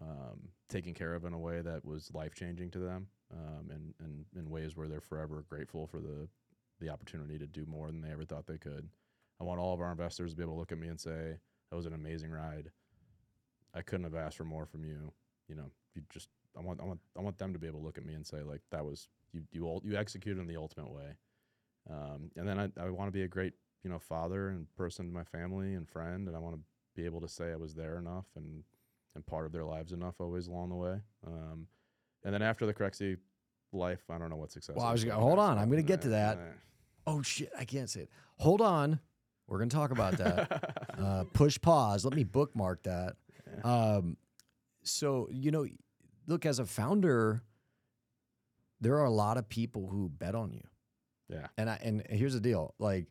um, taken care of in a way that was life changing to them, um, and, and in ways where they're forever grateful for the the opportunity to do more than they ever thought they could. I want all of our investors to be able to look at me and say that was an amazing ride. I couldn't have asked for more from you. You know, you just I want I want I want them to be able to look at me and say like that was you you you executed in the ultimate way. Um, and then I, I want to be a great you know father and person to my family and friend, and I want to be able to say I was there enough and and part of their lives enough always along the way. Um, and then after the Crexi life, I don't know what success. Well, I was gonna- hold on, I'm gonna get to that. Oh, shit. I can't say it. Hold on. We're going to talk about that. uh, push pause. Let me bookmark that. Um, so, you know, look, as a founder, there are a lot of people who bet on you. yeah, And I, and here's the deal like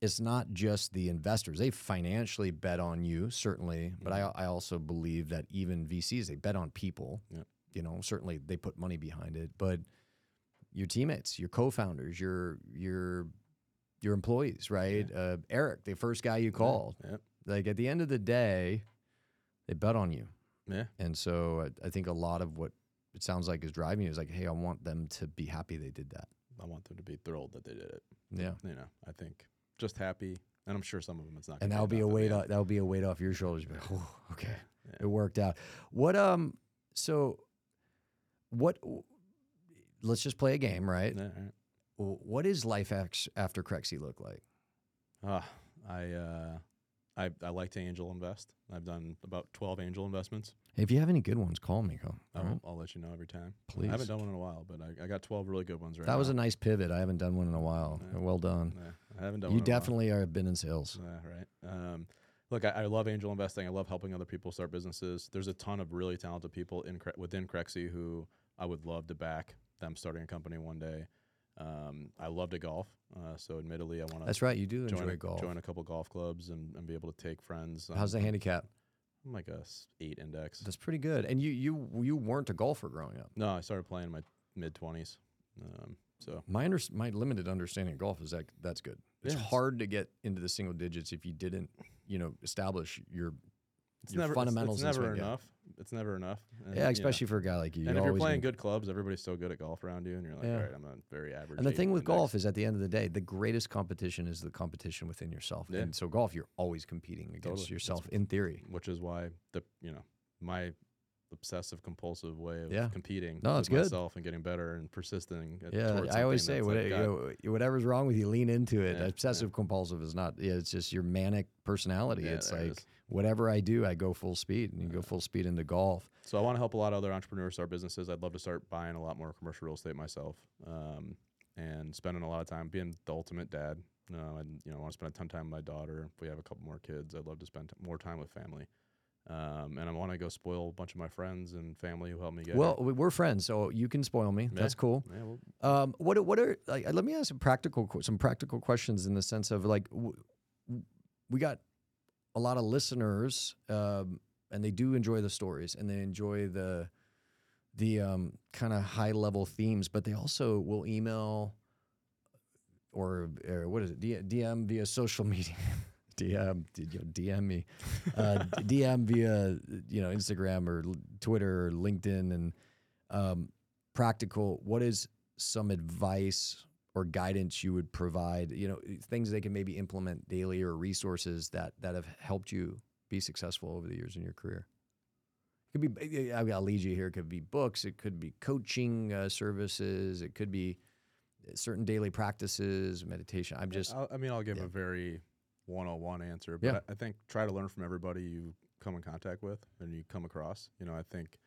it's not just the investors. They financially bet on you, certainly, but I I also believe that even VCs they bet on people. Yep. You know, certainly they put money behind it, but your teammates, your co-founders, your your your employees, right? Uh, Eric, the first guy you called, yeah, like at the end of the day, they bet on you. Yeah. And so I, I think a lot of what it sounds like is driving you is like, hey, I want them to be happy they did that. I want them to be thrilled that they did it. Yeah. You know, I think just happy, and I'm sure some of them it's not. and that'll be a off in the weight off, that'll be a weight off your shoulders. Like, "Oh, okay, Yeah. it worked out. What um, so what? Let's just play a game, right? Yeah, right. What is life after Crexi look like? Ah, I uh, I I like to angel invest. I've done about 12 angel investments. If you have any good ones, call me. I'll, right? I'll let you know every time. Please. I haven't done one in a while, but I, I got 12 really good ones right now. That now. was a nice pivot. I haven't done one in a while. Yeah. Well done. Yeah, I haven't done You one in a while. definitely are been in sales. Yeah, right. Um, look, I, I love angel investing. I love helping other people start businesses. There's a ton of really talented people in within Crexi who I would love to back them starting a company one day. Um, I love to golf, uh, so admittedly, I want to That's right. You do join enjoy a, golf. join a couple golf clubs and, and be able to take friends. How's the um, handicap? I'm like a eight index. That's pretty good. And you you you weren't a golfer growing up. No, I started playing in my mid 20s. Um, so My under, my limited understanding of golf is that that's good. It's Yeah, it's- hard to get into the single digits if you didn't, you know, establish your it's Your never fundamentals in It's, never enough. It's never enough. And, yeah, you know, especially for a guy like you. and if you're playing good clubs, everybody's so good at golf around you, and you're like, Yeah. all right, I'm a very average. And the thing with index." golf is, at the end of the day, the greatest competition is the competition within yourself. Yeah. And so, golf, you're always competing against Totally. That's yourself in theory. which is why the you know my obsessive compulsive way of Yeah. competing No, with good. myself and getting better and persisting. at- Yeah, I always say, what, like you know, whatever's wrong with you, lean into it. Yeah, yeah. Obsessive compulsive is not. Yeah, it's just your manic personality. Yeah, it's there it like whatever I do, I go full speed, and you go full speed into golf. So I want to help a lot of other entrepreneurs start businesses. I'd love to start buying a lot more commercial real estate myself, um, and spending a lot of time being the ultimate dad. Uh, and you know, I want to spend a ton of time with my daughter. If we have a couple more kids, I'd love to spend t- more time with family. Um, and I want to go spoil a bunch of my friends and family who helped me get Well, we- we're friends, so you can spoil me. That's cool. Yeah, well, Um, what what are like? Let me ask some practical some practical questions in the sense of like w- we got a lot of listeners um, and they do enjoy the stories and they enjoy the the um, kind of high level themes, but they also will email or, or what is it? D- DM via social media. DM, you know, DM me, uh, DM via you know Instagram or Twitter or LinkedIn, and um, practical. What is some advice or guidance you would provide? You know, things they can maybe implement daily or resources that that have helped you be successful over the years in your career. It could be I'll lead you here. It could be books. It could be coaching uh, services. It could be uh, certain daily practices, meditation. I'm just I'll, I mean, I'll give yeah. a very 101 answer, but Yeah. I, I think try to learn from everybody you come in contact with and you come across. You know, I think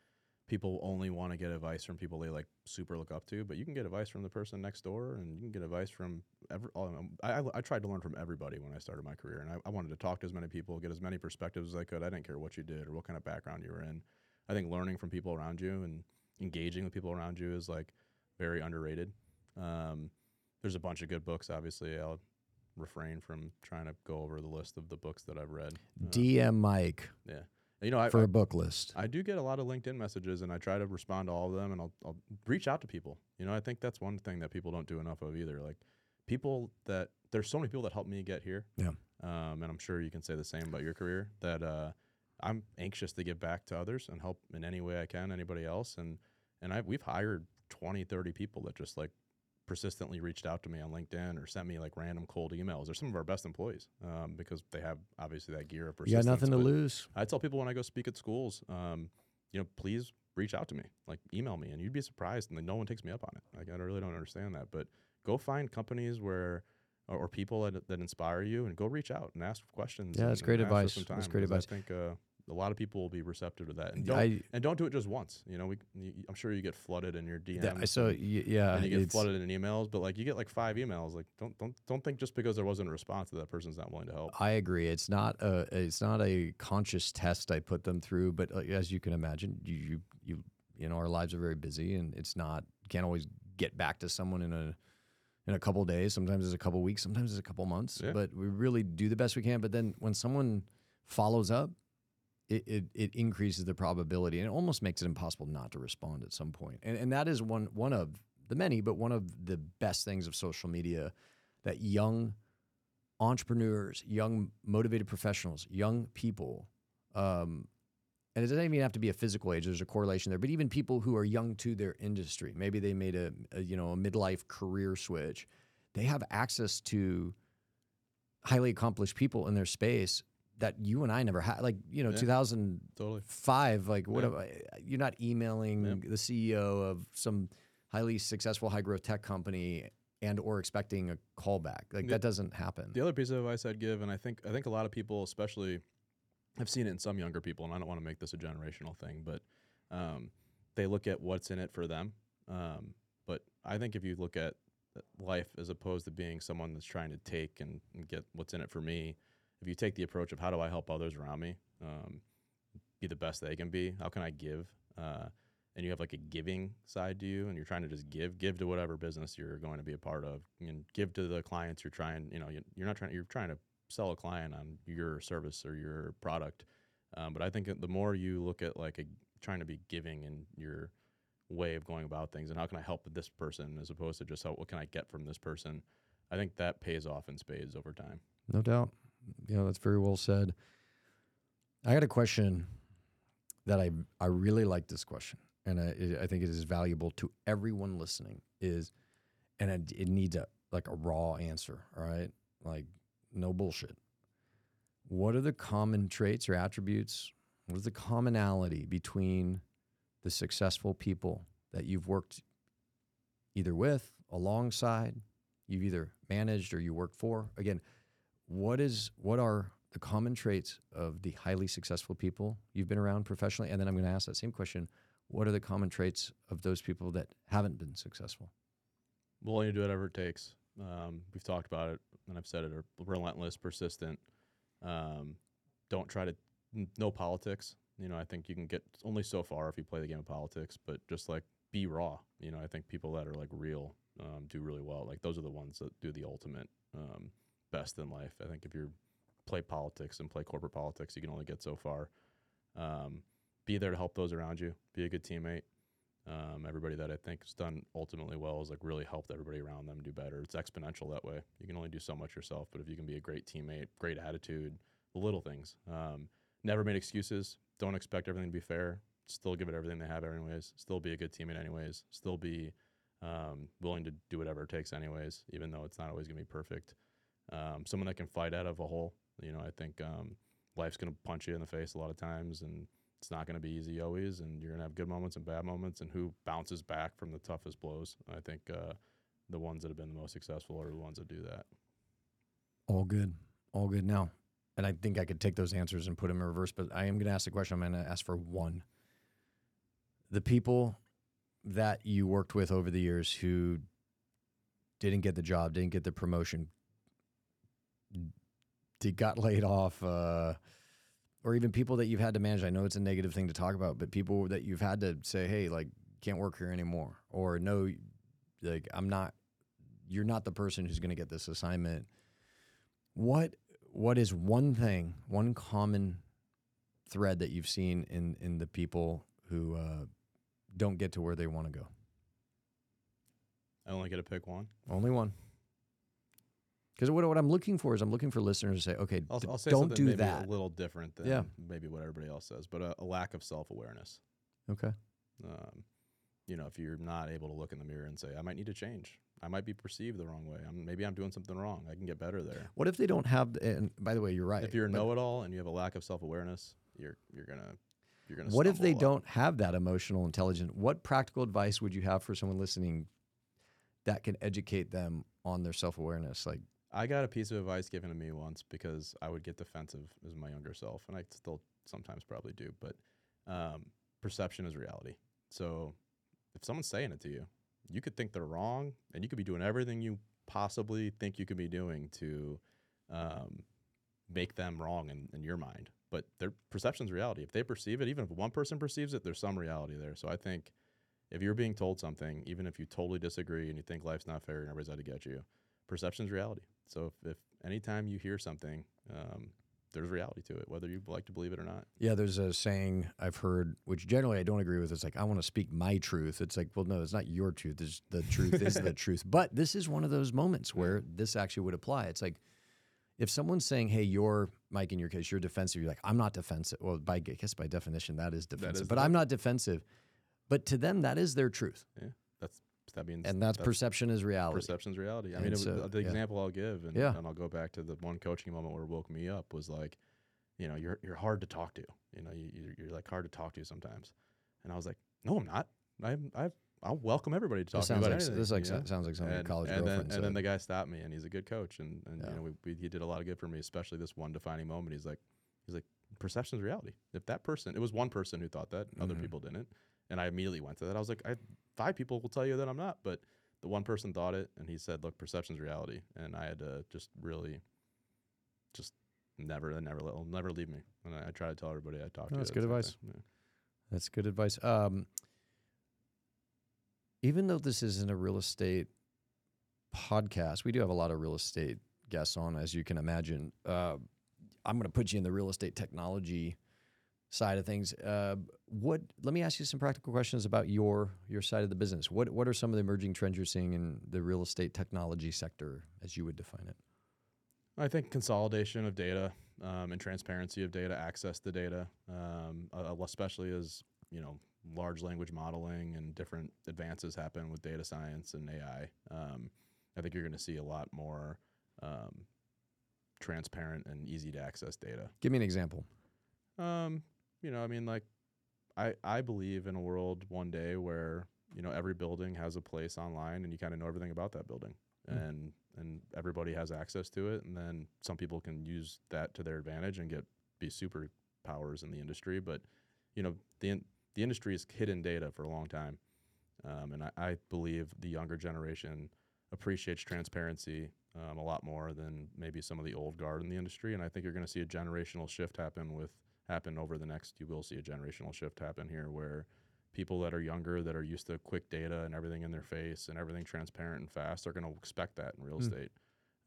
people only want to get advice from people they like super look up to, but you can get advice from the person next door, and you can get advice from every. all. I, I, I tried to learn from everybody when I started my career, and I, I wanted to talk to as many people, get as many perspectives as I could. I didn't care what you did or what kind of background you were in. I think learning from people around you and engaging with people around you is like very underrated. Um, there's a bunch of good books. Obviously, I'll refrain from trying to go over the list of the books that I've read. Uh, DM Mike yeah, you know, I, for I a book list. I do get a lot of LinkedIn messages, and I try to respond to all of them, and I'll, I'll reach out to people. You know, I think that's one thing that people don't do enough of either. Like people that there's so many people that helped me get here. Yeah. Um, and I'm sure you can say the same about your career. That uh, I'm anxious to give back to others and help in any way I can anybody else. And and I we've hired 20, 30 people that just like persistently reached out to me on LinkedIn or sent me like random cold emails. They're some of our best employees um, because they have obviously that gear of You got nothing to but- lose. I tell people when I go speak at schools, um, you know, please reach out to me, like email me, and you'd be surprised, and like, no one takes me up on it. Like I really don't understand that, but go find companies where or, or people that, that inspire you, and go reach out and ask questions. Yeah, and- that's great and advice. That's great 'cause I think uh, a lot of people will be receptive to that, and don't I, and don't do it just once. You know, we you, I'm sure you get flooded in your DMs. yeah, so y- yeah, and you get flooded in emails, but like you get like five emails. Like don't don't don't think just because there wasn't a response that that person's not willing to help. I agree. It's not a it's not a conscious test I put them through, but as you can imagine, you you you you know our lives are very busy, and it's not can't always get back to someone in a in a couple days. Sometimes it's a couple weeks, sometimes it's a couple months. Yeah. But we really do the best we can. But then when someone follows up, it, it, it increases the probability, and it almost makes it impossible not to respond at some point. And and that is one one of the many, but one of the best things of social media that young entrepreneurs, young motivated professionals, young people, um, and it doesn't even have to be a physical age. There's a correlation there, but even people who are young to their industry, maybe they made a, a you know a midlife career switch, they have access to highly accomplished people in their space that you and I never had. Like you know, Yeah. 2005, Totally. like what? Yeah. You're not emailing Yep. the CEO of some highly successful high growth tech company and or expecting a callback. Like Yeah. that doesn't happen. The other piece of advice I'd give, and I think I think a lot of people, especially, I've seen it in some younger people, and I don't want to make this a generational thing, but um, they look at what's in it for them. Um, but I think if you look at life as opposed to being someone that's trying to take and, and get what's in it for me, if you take the approach of how do I help others around me um, be the best they can be, how can I give, uh, and you have like a giving side to you, and you're trying to just give, give to whatever business you're going to be a part of, and give to the clients you're trying. You know, you- you're not trying. You're trying to sell a client on your service or your product. Um, but I think the more you look at like a, trying to be giving in your way of going about things, and how can I help this person, as opposed to just how, what can I get from this person, I think that pays off in spades over time. No doubt. You know, that's very well said. I got a question that I I really like this question, and I, I think it is valuable to everyone listening. Is and it, it needs a like a raw answer. All right, like no bullshit. What are the common traits or attributes? What is the commonality between the successful people that you've worked either with, alongside, you've either managed or you worked for? Again, what is what are the common traits of the highly successful people you've been around professionally? And then I'm going to ask that same question: What are the common traits of those people that haven't been successful? willing to do whatever it takes. Um, we've talked about it, and I've said it: are relentless, persistent. Um, don't try to no politics. You know, I think you can get only so far if you play the game of politics. But just like be raw. You know, I think people that are like real um, do really well. Like those are the ones that do the ultimate um, best in life. I think if you play politics and play corporate politics, you can only get so far. Um, be there to help those around you. Be a good teammate. Um, everybody that I think has done ultimately well has like really helped everybody around them do better. It's exponential that way. You can only do so much yourself, but if you can be a great teammate, great attitude, the little things. Um, never made excuses. Don't expect everything to be fair. Still give it everything they have, anyways. Still be a good teammate, anyways. Still be um, willing to do whatever it takes, anyways, even though it's not always gonna be perfect. Um, someone that can fight out of a hole. You know, I think um, life's gonna punch you in the face a lot of times, and it's not going to be easy always, and you're going to have good moments and bad moments, and who bounces back from the toughest blows. I think uh, the ones that have been the most successful are the ones that do that. All good. All good now. And I think I could take those answers and put them in reverse, but I am going to ask the question. I'm going to ask for one. The people that you worked with over the years who didn't get the job, didn't get the promotion, did, got laid off, uh, or even people that you've had to manage. I know it's a negative thing to talk about, but people that you've had to say, hey, like, can't work here anymore, or no, like, I'm not, you're not the person who's going to get this assignment. What what is one thing, one common thread that you've seen in in the people who uh, don't get to where they want to go? I only get to pick one. Only one. Because what, what I'm looking for is I'm looking for listeners to say, okay, I'll, I'll say don't something do that. a little different than Yeah. maybe what everybody else says, but a, a lack of self awareness. Okay. Um, you know, if you're not able to look in the mirror and say, I might need to change. I might be perceived the wrong way. I'm, maybe I'm doing something wrong. I can get better there. What if they don't have? And by the way, you're right. if you're a know-it-all and you have a lack of self-awareness, you're you're gonna you're gonna. what if they don't have that emotional intelligence? What practical advice would you have for someone listening that can educate them on their self awareness? Like, I got a piece of advice given to me once because I would get defensive as my younger self, and I still sometimes probably do. But um, perception is reality. So if someone's saying it to you, you could think they're wrong, and you could be doing everything you possibly think you could be doing to um, make them wrong in, in your mind. But their perception's reality. If they perceive it, even if one person perceives it, there's some reality there. So I think if you're being told something, even if you totally disagree and you think life's not fair and everybody's out to get you, perception's reality. So if, if anytime you hear something, um, there's reality to it, whether you like to believe it or not. Yeah, there's a saying I've heard, which generally I don't agree with. It's like I want to speak my truth. It's like, well, no, it's not your truth. It's the truth is the truth. But this is one of those moments where this actually would apply. It's like if someone's saying, "Hey, you're Mike, in your case, you're defensive," you're like, "I'm not defensive." Well, by I guess by definition, that is defensive. is but the- I'm not defensive. But to them, that is their truth, That's that means and that's, perception is reality. perception's reality. I And mean, it was, the yeah. example I'll give, and, Yeah. and I'll go back to the one coaching moment where it woke me up was like, you know, you're you're hard to talk to. You know, you, you're, you're like hard to talk to sometimes. And I was like, no, I'm not. I'm I I'll welcome everybody to talk This to me about like anything. this like sounds like something a and, college and then, girlfriend and then the guy stopped me, and he's a good coach, and, and Yeah. you know, we, we, he did a lot of good for me, especially this one defining moment. He's like, he's like, perception's reality. If that person, it was one person who thought that, other Mhm. people didn't, and I immediately went to that. I was like, I five people will tell you that I'm not, but the one person thought it, and he said, look, perception's reality, and I had to just really, just never, never, it'll never leave me, and I, I try to tell everybody I talk to. That's good advice. Yeah. That's good advice. Um, even though this isn't a real estate podcast, we do have a lot of real estate guests on, as you can imagine. Uh, I'm going to put you in the real estate technology side of things. Uh, what? Let me ask you some practical questions about your your side of the business. What What are some of the emerging trends you're seeing in the real estate technology sector, as you would define it? I think consolidation of data um, and transparency of data, access to data, um, especially as you know large language modeling and different advances happen with data science and AI. Um, I think you're going to see a lot more um, transparent and easy to access data. Give me an example. Um, you know, I mean, like, I I believe in a world one day where you know every building has a place online, and you kind of know everything about that building, Mm. and and everybody has access to it, and then some people can use that to their advantage and get be superpowers in the industry. But you know, the in, the industry has hidden data for a long time, um, and I, I believe the younger generation appreciates transparency um, a lot more than maybe some of the old guard in the industry. And I think you're going to see a generational shift happen with happen over the next. You will see a generational shift happen here where people that are younger that are used to quick data and everything in their face and everything transparent and fast are going to expect that in real Hmm. estate.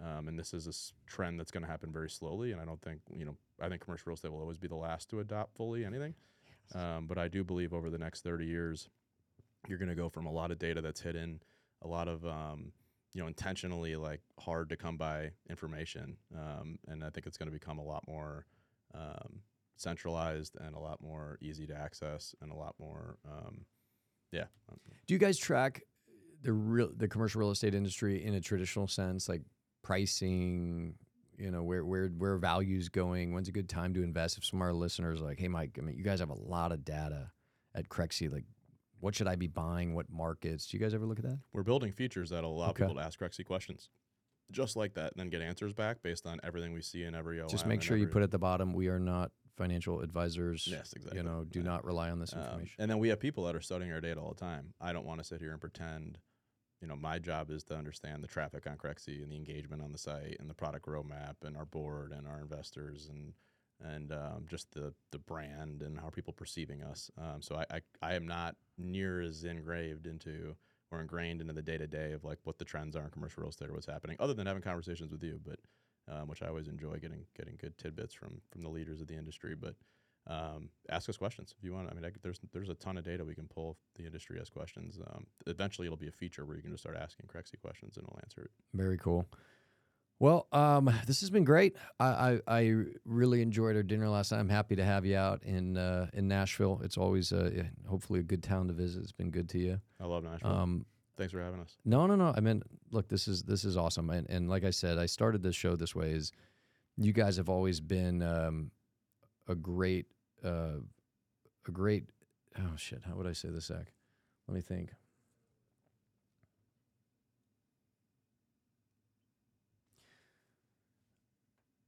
Um, and this is a trend that's going to happen very slowly. And I don't think, you know, I think commercial real estate will always be the last to adopt fully anything. Um, but I do believe over the next 30 years, you're going to go from a lot of data that's hidden, a lot of, um, you know, intentionally like hard to come by information. Um, and I think it's going to become a lot more um, centralized and a lot more easy to access and a lot more, um, yeah. Do you guys track the real the commercial real estate industry in a traditional sense, like pricing? You know where where where values going? When's a good time to invest? If some of our listeners are like, hey, Mike, I mean, you guys have a lot of data at Crexi. Like, what should I be buying? What markets? Do you guys ever look at that? We're building features that allow Okay. people to ask Crexi questions just like that and then get answers back based on everything we see in every OM. Just make sure you put at the bottom, we are not financial advisors. Yes, exactly. You know, do Yeah. not rely on this Um, information. and then we have people that are studying our data all the time. I don't want to sit here and pretend. You know, my job is to understand the traffic on Crexi and the engagement on the site and the product roadmap and our board and our investors and and um, just the the brand and how are people perceiving us. Um, so I, I I am not near as engraved into or ingrained into the day to day of like what the trends are in commercial real estate or what's happening, other than having conversations with you. But um, which I always enjoy getting getting good tidbits from from the leaders of the industry. But um, ask us questions if you want. I mean, I, there's there's a ton of data we can pull. If the industry has questions. Um, eventually, it'll be a feature where you can just start asking Crexi questions and it'll answer it. Very cool. Well, um, this has been great. I, I, I really enjoyed our dinner last night. I'm happy to have you out in uh, in Nashville. It's always uh, hopefully a good town to visit. It's been good to you. I love Nashville. Um, Thanks for having us. no, no, no. I mean, look, this is this is awesome. And and like I said, I started this show this way. Is you guys have always been um, a great uh, a great. Oh shit! How would I say this, Zach? Let me think.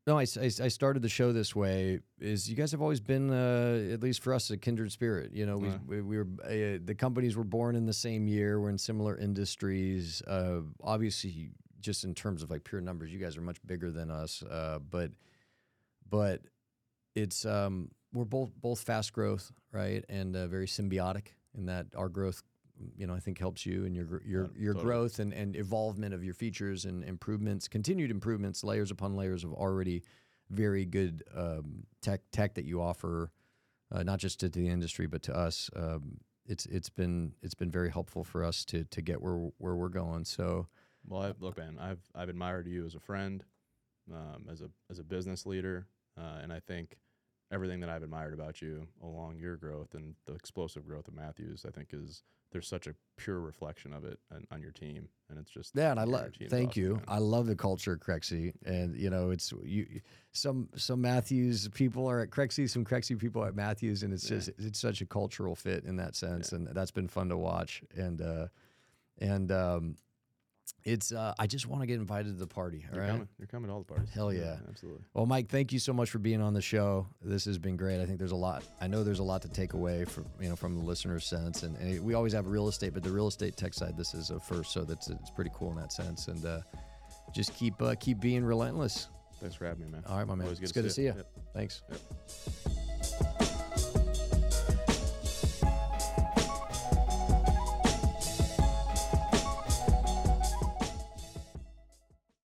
No, I I started the show this way. Is you guys have always been, uh, at least for us, a kindred spirit. You know, we Yeah. we, we were uh, the companies were born in the same year. We're in similar industries. Uh, obviously, just in terms of like pure numbers, you guys are much bigger than us. Uh, but but it's um, we're both both fast growth, right, and uh, very symbiotic in that our growth, you know, I think helps you and your your your totally. growth and and evolvement of your features and improvements, continued improvements, layers upon layers of already very good um, tech tech that you offer, uh, not just to the industry but to us. Um, it's it's been it's been very helpful for us to to get where where we're going. So Well, I, look, man, I've I've admired you as a friend, um, as a as a business leader, uh, and I think everything that I've admired about you along your growth and the explosive growth of Matthews, I think is there's such a pure reflection of it on, on your team, and it's just Yeah, and I love. Thank awesome, you. man. I love the culture at Crexi, and you know, it's you. Some some Matthews people are at Crexi, some Crexi people are at Matthews, and it's Yeah. just it's such a cultural fit in that sense, and that's been fun to watch. And uh, and um, it's uh, I just want to get invited to the party. All You're right. coming. You're coming to all the parties. Hell yeah. absolutely. Well, Mike, thank you so much for being on the show. This has been great. I think there's a lot. I know there's a lot to take away from you know from the listener's sense, and, and we always have real estate, but the real estate tech side, this is a first, so that's it's pretty cool in that sense. And uh, just keep uh, keep being relentless. Thanks for having me, man. All right, my man. Always it's good to see you. Yep. Thanks. Yep.